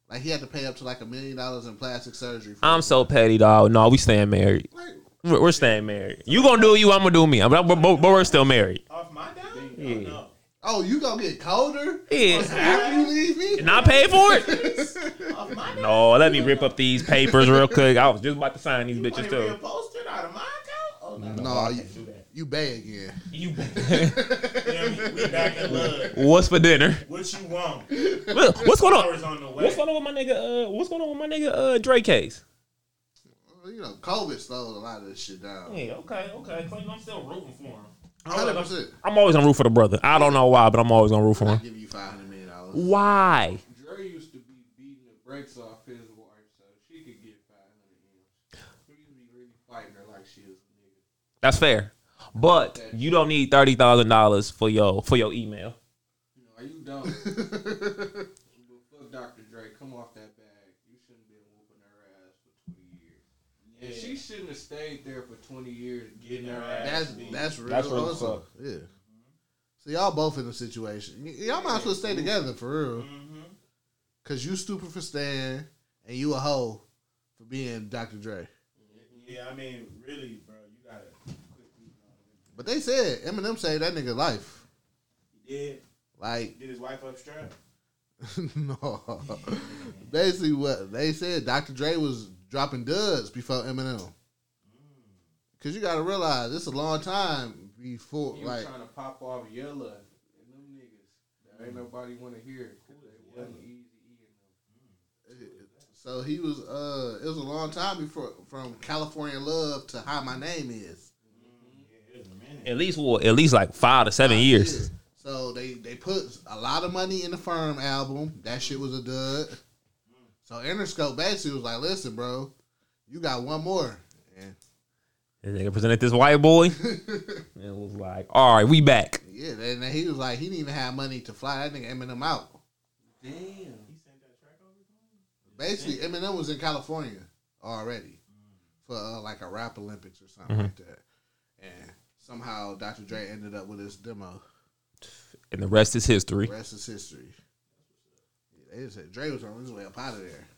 D: Like he had to pay up to like a million dollars in plastic surgery. For
E: I'm so
D: wife.
E: petty, dog. No, we staying married.
D: Like,
E: We're, we're staying married. You gonna do you, I'm gonna do me. But, but, but we're still married.
F: Off my dime?
E: Yeah.
F: Oh, no.
D: Oh, you gonna get colder
E: Yeah.
D: after you leave me?
E: And I pay for it?
F: Off my dime?
E: No, let me rip up these papers real quick. I was just about to sign these
F: You
E: bitches too.
F: reposted out of my account? Oh, no.
D: No,
F: I
D: you,
F: can't do that.
D: you bay again.
E: You,
F: Yeah, we, we back in love.
E: what's for dinner?
F: What you want?
E: What- What's going on?
F: On.
E: What's going on with my nigga? Uh, what's going on with my nigga? Uh, Dre case.
D: You know, COVID slowed a lot of this shit down.
E: Yeah, okay, okay. I'm still rooting for him.
D: Hundred percent.
E: I'm always gonna root for the brother. I don't know why, but I'm always gonna root for him.
D: Give you five hundred million dollars.
E: Why?
G: Dre used to be beating the brakes off his wife so she could get 500 M's. He used to be really fighting her like she was a nigga.
E: That's fair. But you don't need thirty thousand dollars for your for your email.
G: You know, are you dumb? but fuck Dr. Dre, come off that bag. You shouldn't have been whooping her ass for 20 years. And she shouldn't have stayed there for 20 years getting her ass
D: That's
G: beat.
D: that's real.
E: That's real
D: also. Yeah. So y'all both in the situation. Y- y'all might as well stay together for real.
F: Mm-hmm.
D: Cause you stupid for staying, and you a hoe for being Dr. Dre.
F: Yeah, I mean, really, bro, you gotta quit beating on him.
D: But they said Eminem saved that nigga life.
F: He did.
D: Like
F: Did his wife up strap?
D: no. Basically, what they said, Dr. Dre was dropping duds before Eminem. Cause you gotta realize it's a long time before,
G: He was
D: like,
G: trying to pop off Yella and them niggas. That ain't nobody want to hear. 'cause They wasn't easy eating them.
D: so he was. Uh, it was a long time before from California Love to How My Name Is.
F: Yeah, it was.
E: At least well, at least like five to seven years.
D: Yeah. So they they put a lot of money in the Firm album. That shit was a dud. So Interscope basically was like, "Listen, bro, you got one more." And
E: And they presented this white boy. and it was like, all right, we back.
D: yeah, then he was like, he didn't even have money to fly that nigga Eminem out.
G: Damn.
F: He sent that track over to him?
D: Basically, Eminem was in California already for uh, like a rap Olympics or something
E: Mm-hmm.
D: like that, and somehow Dr. Dre ended up with his demo.
E: And the rest is history.
D: The rest is history. Yeah, they just said Dre was on his way up out of there.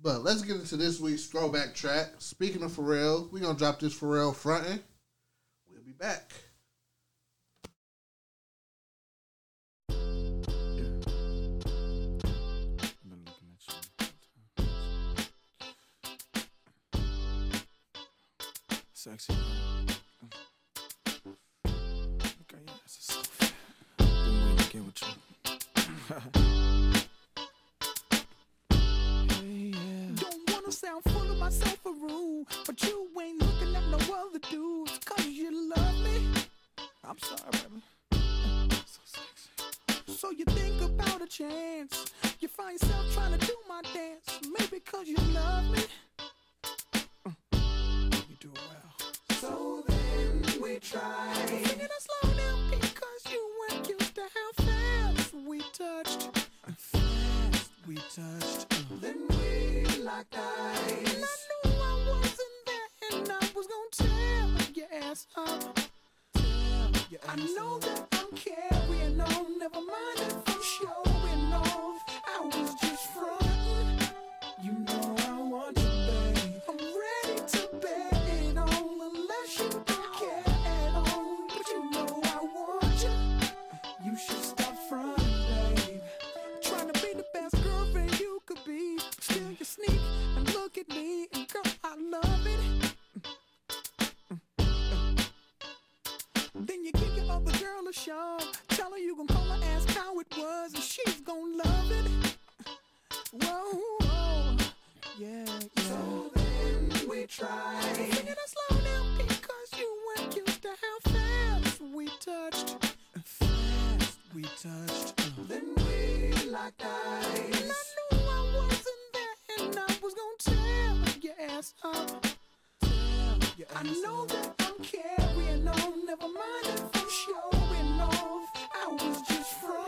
D: But let's get into this week's throwback track. Speaking of Pharrell, we're gonna drop this Pharrell fronting. We'll be back.
H: Sexy. At you, that's so fat. Been waiting to get with you.
I: sound full of myself or rude, but you ain't looking at no other dudes, cause you love me.
H: I'm sorry, baby. So sexy.
I: So you think about a chance. You find yourself trying to do my dance, maybe cause you love me. Mm.
H: You do it well.
I: So then we try. Figured I slow down because you weren't used to how fast we touched.
H: Uh.
I: Fast we touched like ice. And I knew I wasn't there, and I was gonna tear your ass up. Your ass I know up. that I'm carrying on, never mind if I'm showing off. I was just from. her Sean. Tell her you gon' call her ask how it was, and she's gon' love it. Whoa, whoa. Yeah, yeah. So then we tried. Sing it slow
J: now because you weren't used to
I: how
J: fast we touched. Fast we touched. Then we locked eyes. And I knew
I: I
J: wasn't there, and I was gon' tear your ass up. Your ass I know up. that I'm carrying on, never mind if I'm I was just frontin'.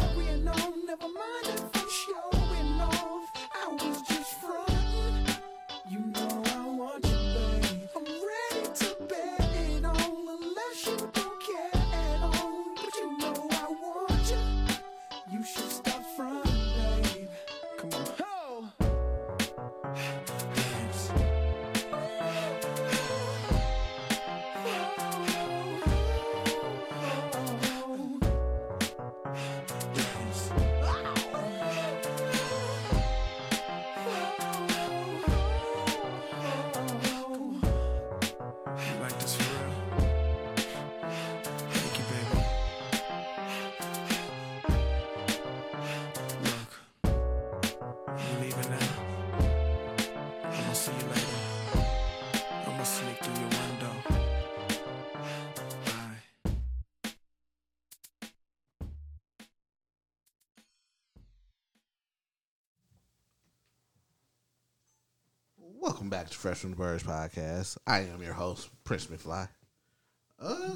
D: Fresh from the Burbs podcast. I am your host, Prince McFly. Uh,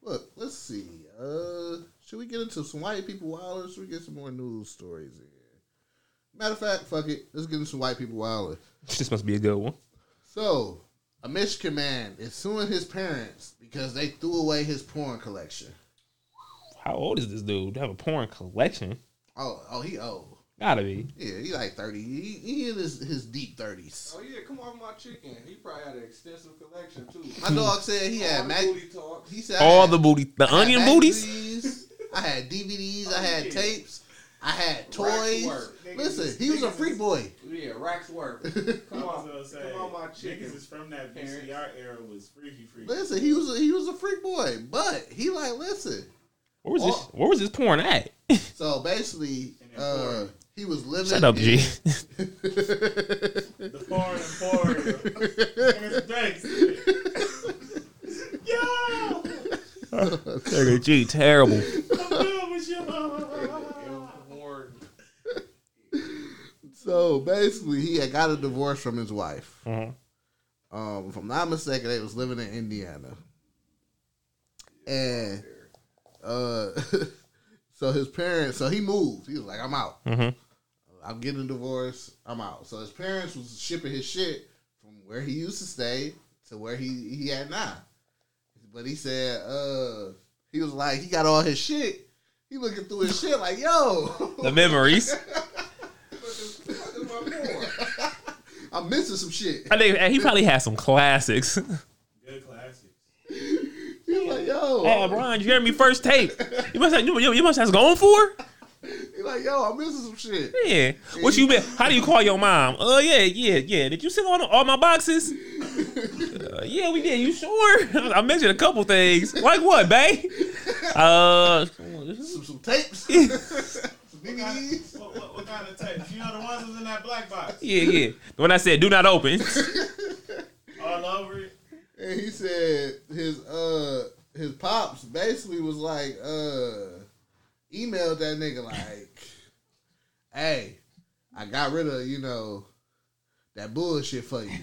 D: look, let's see. Uh, should we get into some white people wild or should we get some more news stories in? Matter of fact, fuck it. Let's get into some white people wilder.
E: This must be a good one.
D: So, a Michigan man is suing his parents because they threw away his porn collection.
E: How old is this dude? To have a porn collection?
D: Oh, oh, he old.
E: Gotta be.
D: Yeah, he like thirty. He, he in his, his deep thirties.
G: Oh yeah, come off my chicken. He probably had an extensive collection too.
D: My dog said he
G: All
D: had mag-
G: booty talks.
D: He said
E: All
D: had-
E: the booty, the
D: I
E: onion booties.
D: magazines, I had DVDs. I had
G: yeah.
D: tapes. I had toys.
G: work.
D: Listen, he was a freak boy.
G: Yeah, racks work. Come on,
F: say,
G: come on, my chicken.
F: is from that
G: Parents.
F: VCR era was freaky freaky.
D: Listen, he was a, he was a freak boy, but he like listen.
E: Where was this? Where was this porn at?
D: So basically, uh,
F: Florida.
D: He was living.
E: Shut up, G.
F: The foreign and foreign. Thanks. Yo,
E: Nigga, G, terrible.
F: I'm good with you.
G: Porn.
D: so basically, he had got a divorce from his wife.
E: Mhm.
D: Um, if I'm not mistaken, they was living in Indiana, and uh, so his parents. So he moved. He was like, "I'm out.
E: Mhm.
D: I'm getting a divorce. I'm out." So his parents was shipping his shit from where he used to stay to where he he at now. But he said, uh, he was like, he got all his shit. He looking through his shit like, yo,
E: The memories.
D: I'm missing some shit.
E: I think he probably had some classics.
F: Good classics.
D: He was like, yo,
E: Oh, Brian, you hear me first tape? You must have you, you must have gone for?
D: He like, yo, I'm missing some shit.
E: Yeah. What you been? How do you call your mom? Oh yeah, yeah, yeah. Did you sit on all my boxes? Uh, yeah, we did. You sure? I mentioned a couple things. Like what, babe? Uh,
D: Some, some tapes, some DVDs.
F: What, what, what kind of tapes? You know the ones that in that black box.
E: yeah, yeah. The one I said, do not open.
F: All over it.
D: And he said his uh his pops basically was like uh emailed that nigga like, hey, I got rid of you know that bullshit for you,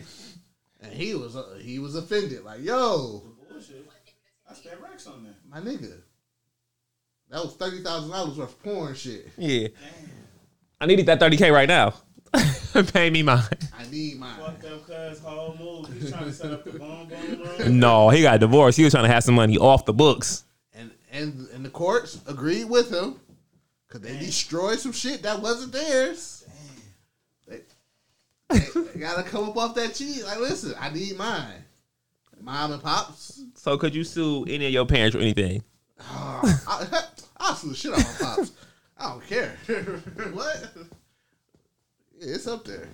D: and he was uh, he was offended like, yo,
F: Bullshit. I spent racks on that.
D: my nigga, that was thirty thousand dollars worth of porn shit.
E: Yeah. I needed that 30K right now. Pay me mine.
D: I need mine.
F: Fucked up cuz whole move. He's trying to set up the boom boom room.
E: No, he got divorced. He was trying to have some money off the books.
D: And and and the courts agreed with him because they destroyed some shit that wasn't theirs. They, they, they gotta come up off that cheese. Like, listen, I need mine. Mom and pops.
E: So could you sue any of your parents or anything?
D: Oh, I, I'll sue the shit out of my pops. I don't care. what? Yeah, it's up there.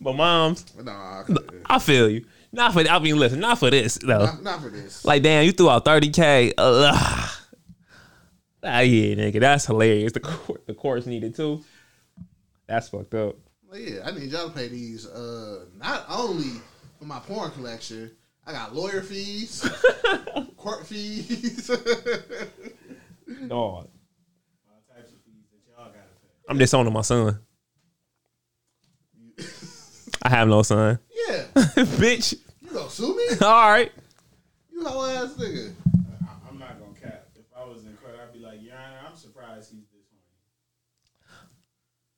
E: But moms,
D: No, I.
E: I feel you. Not for I mean, listen, not for this though.
D: not, not for this.
E: Like, damn, you threw out thirty k. Ah, yeah, nigga, that's hilarious. The court, the courts needed too. That's fucked up.
D: Well, yeah, I need y'all to pay these. Uh, not only for my porn collection, I got lawyer fees, court fees.
E: Dog,
F: All types of fees that y'all gotta pay.
E: I'm disowning my son. I have no son, bitch.
D: you gonna sue me?
E: All right,
D: You hoe ass nigga.
F: I- I'm not gonna cap. If I was in court, I'd be like, Your Honor, I'm surprised he's this horny.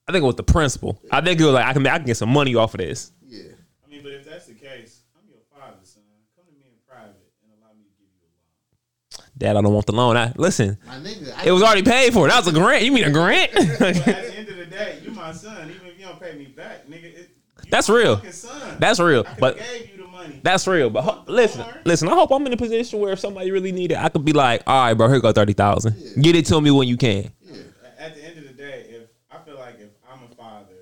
E: I think it was the principal. I think it was like I can I can get some money off of this.
D: Yeah,
F: I mean, but if that's the case, I'm your father, son. Come to me in private and allow me to give you a loan.
E: Dad, I don't want the loan. I listen.
D: my nigga. I,
E: It was already paid for. That was a grant. You mean a grant?
F: But at the end of the day, you my son. Even if you don't pay me back, nigga, it, you
E: That's real. That's real. But
F: gave you the money.
E: That's real. But ho- listen, listen. I hope I'm in a position where if somebody really need it, I could be like, all right, bro, here go thirty thousand. Get it to me when you can.
D: yeah,
F: At the end of the day, if I feel like if I'm a father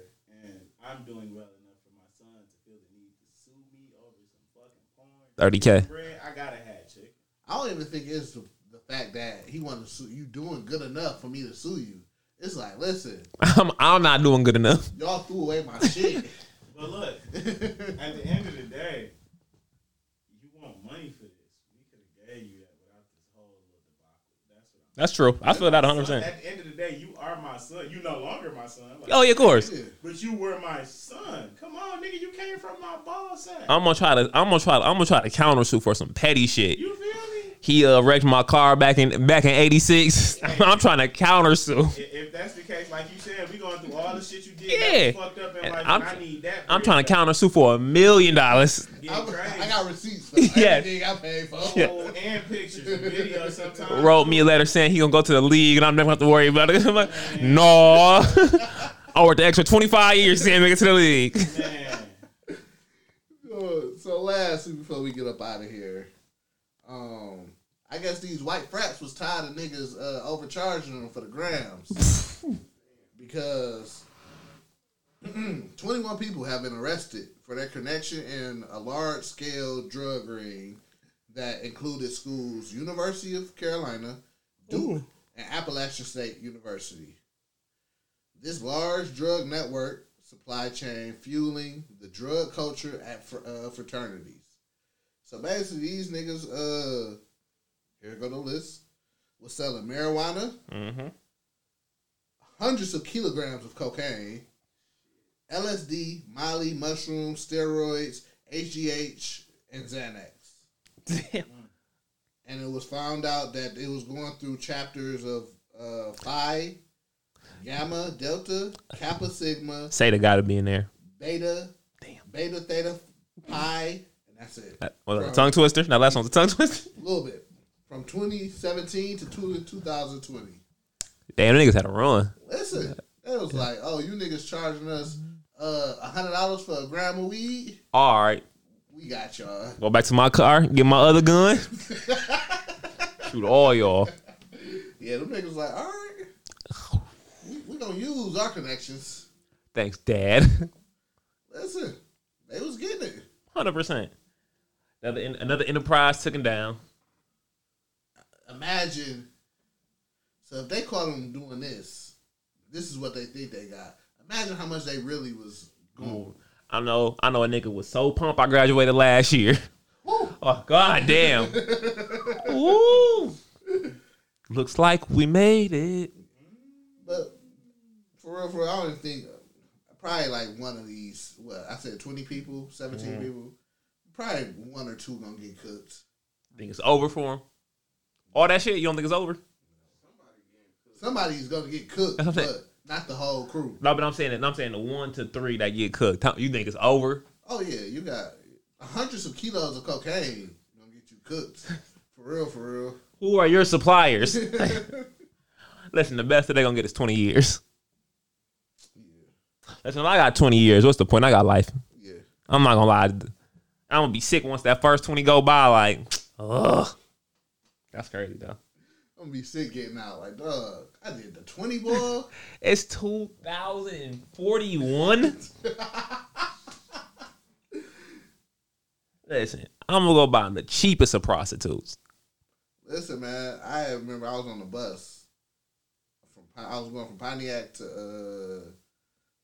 F: and I'm doing well enough for my son to feel the need to sue me over some fucking porn,
E: Thirty k.
F: bread, I gotta have chick.
D: I don't even think it's the, the fact that he wanted to sue you doing good enough for me to sue you. It's like, listen,
E: I'm I'm not doing good enough.
D: y'all threw away my shit.
F: But look, at the end of the day, you want money for this. We could have gave you that without this whole little debacle. That's what I'm
E: That's true. I feel that 100.
F: Son,
E: percent
F: At the end of the day, you are my son. You no longer my son. Like,
E: Oh yeah, of course.
F: But you were my son. Come on, nigga. You came from my ball sack.
E: I'm gonna try to. I'm gonna try. To, I'm gonna try to counter sue for some petty shit.
F: you feel me?
E: He uh wrecked my car back in back in '86. I'm trying to counter sue.
F: If, if that's the case, like you said, we going through all the shit you did.
E: Yeah.
F: that was fucked up in
E: And
F: life.
E: I'm-
F: I need that.
E: I'm trying to counter sue for a million dollars.
F: Get
D: I,
F: crazy.
D: I got receipts. For
E: Yeah.
D: Everything I paid for.
F: Oh, and pictures and videos sometimes.
E: Wrote me a letter saying he gonna go to the league and I'm never gonna have to worry about it. I'm like, no. I worked the extra 25 years to see him make it to the league.
F: Man.
D: So lastly, before we get up out of here, um, I guess these white frats was tired of niggas uh, overcharging them for the grams because 21 people have been arrested for their connection in a large scale drug ring that included schools University of Carolina, Duke, and Appalachian State University. This large drug network supply chain fueling the drug culture at fr- uh, fraternities. So basically, these niggas, uh, here go the list, was selling marijuana,
E: Mm-hmm.
D: hundreds of kilograms of cocaine, LSD, Molly, mushrooms, steroids, HGH, and Xanax.
E: Damn.
D: And it was found out that it was going through chapters of uh, Phi, Gamma, Delta, Kappa, Sigma,
E: Say the gotta be in there.
D: Beta, Damn. Beta, Theta, Pi, that's it.
E: That was a tongue twister. Now last one's a tongue twister.
D: A little bit. From 2017 to two- 2020.
E: Damn, niggas had a run.
D: Listen, it was like, oh, you niggas charging us uh $100 for a gram of weed?
E: All right,
D: We got y'all.
E: go back to my car, get my other gun, shoot all y'all.
D: Yeah, them niggas like, all right. We, we gonna use our connections.
E: Thanks, Dad.
D: Listen, they was getting it.
E: Hundred percent. Another another enterprise took him down.
D: Imagine. So if they caught them doing this, this is what they think they got. Imagine how much they really was going.
E: I know. I know a nigga was so pumped. I graduated last year.
D: Woo.
E: Oh god damn. Ooh. Looks like we made it.
D: But for real, for real, I don't even think probably like one of these. What I said, twenty people, 17
E: Mm-hmm.
D: people. Probably one or two gonna get cooked.
E: Think it's over for him. All that shit. You don't think it's over?
D: Somebody's gonna get cooked.
E: That's what I'm
D: But. Not the whole crew.
E: No, but I'm saying that I'm saying the one to three that get cooked. You think it's over?
D: Oh yeah, you got hundreds of kilos of cocaine gonna get you cooked. For real, for real.
E: Who are your suppliers? Listen, the best that they gonna get is 20 years. Listen, if I got 20 years, what's the point? I got life.
D: Yeah.
E: I'm not gonna lie. I'm gonna be sick once that first 20 go by. Like, ugh. That's crazy though.
D: I'm gonna be sick getting out. Like, dog, I did the 20 boy.
E: It's 2041. Listen, I'm gonna go buy the cheapest of prostitutes.
D: Listen, man, I remember I was on the bus from I was going from Pontiac to uh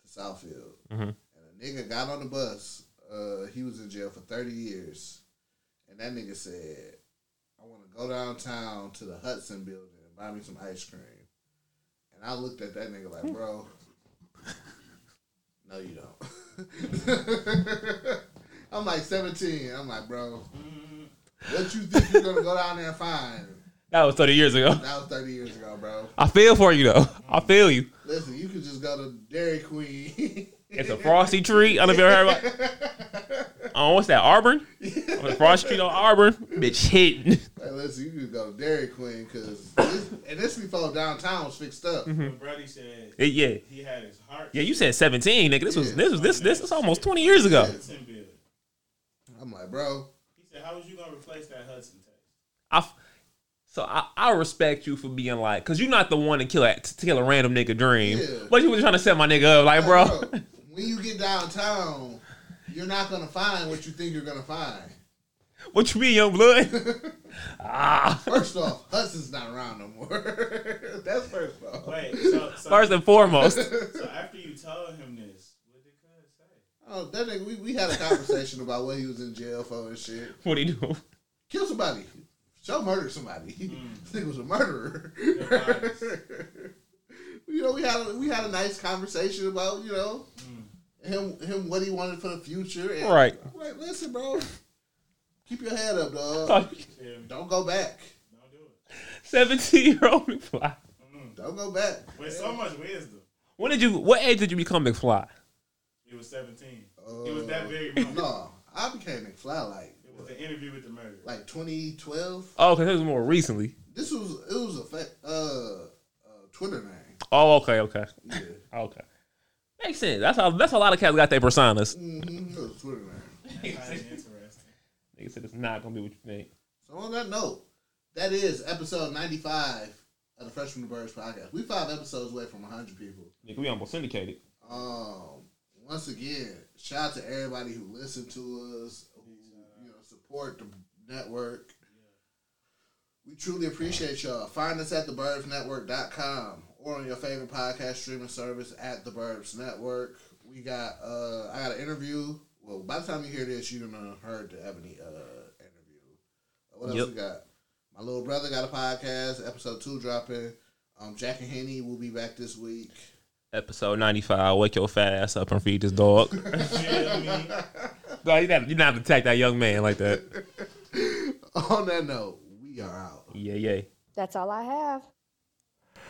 D: to Southfield,
E: Mhm.
D: and a nigga got on the bus. Uh, he was in jail for thirty years, and that nigga said, "I want to go downtown to the Hudson Building and buy me some ice cream." And I looked at that nigga like, "Bro, no, you don't." I'm like 17. I'm like, bro, what you think you're gonna go down there and find?
E: That was 30 years ago.
D: That was 30 years ago, bro.
E: I feel for you though. I feel you.
D: Listen, you could just go to Dairy Queen.
E: It's a frosty tree. I don't know if you ever heard about. Oh, what's that? Auburn? Oh, the frosty treat on Auburn. Bitch hitting.
D: Like, listen, you could go to Dairy Queen because, and this before downtown was fixed up. Mm-hmm.
F: But Brady said
E: It- yeah.
F: he had his heart.
E: Yeah, you said 17, nigga. This was this was this this is almost 20 years ago.
D: I'm like, bro,
F: He said, "How was you gonna replace that Hudson taste?"
E: I f- so I, I respect you for being like, cause you're not the one to kill a to kill a random nigga dream,
D: Yeah.
E: but you were trying to set my nigga up, like, bro.
D: bro, when you get downtown, you're not gonna find what you think you're gonna find.
E: what you mean, young blood? ah,
D: First off, Hudson's not around no more. That's first off.
F: Wait, so, so,
E: first and foremost,
F: so after you told him this, what did Cuz say?
D: Oh, that nigga, we, we had a conversation about what he was in jail for and shit.
E: what he do?
D: Kill somebody. Show murder somebody. This nigga was a murderer. you know, we had a, we had a nice conversation about you know him him what he wanted for the future. And
E: Right.
D: I'm like, listen, bro, keep your head up, dog.
F: Yeah,
D: Don't go back.
F: don't do it.
E: 17 year old McFly.
D: Don't go back.
F: With so much wisdom,
E: When did you? What age did you become McFly?
F: he was 17. it was that very moment.
D: Uh, No, I became McFly like
F: It was the interview with the murder.
D: like 2012.
E: Oh, because it was more recently.
D: This was it was a fa- uh, uh Twitter name.
E: Oh, okay, okay,
D: Yeah,
E: okay. Makes sense. That's how. That's how a lot of cats got their personas.
D: mm-hmm. it was a Twitter name.
F: Highly interesting.
E: Nigga said it's not gonna be what you think.
D: So on that note, that is episode 95 of the Fresh from the Burbs podcast. We five episodes away from 100 people.
E: Nigga, we almost syndicated.
D: Um, once again, shout out to everybody who listened to us, who you know support the network. We truly appreciate y'all. Find us at theburbsnetwork.com or on your favorite podcast streaming service at the Burbs Network. We got uh I got an interview. Well, by the time you hear this, you're gonna heard the Ebony uh interview. What else
E: Yep.
D: we got? My little brother got a podcast, episode two dropping. Um, Jack and Henny will be back this week.
E: Episode ninety five. Wake your fat ass up and feed this dog. No, you not you not to attack that young man like that.
D: On that note, we are out.
E: Yeah, yeah.
B: That's all I have.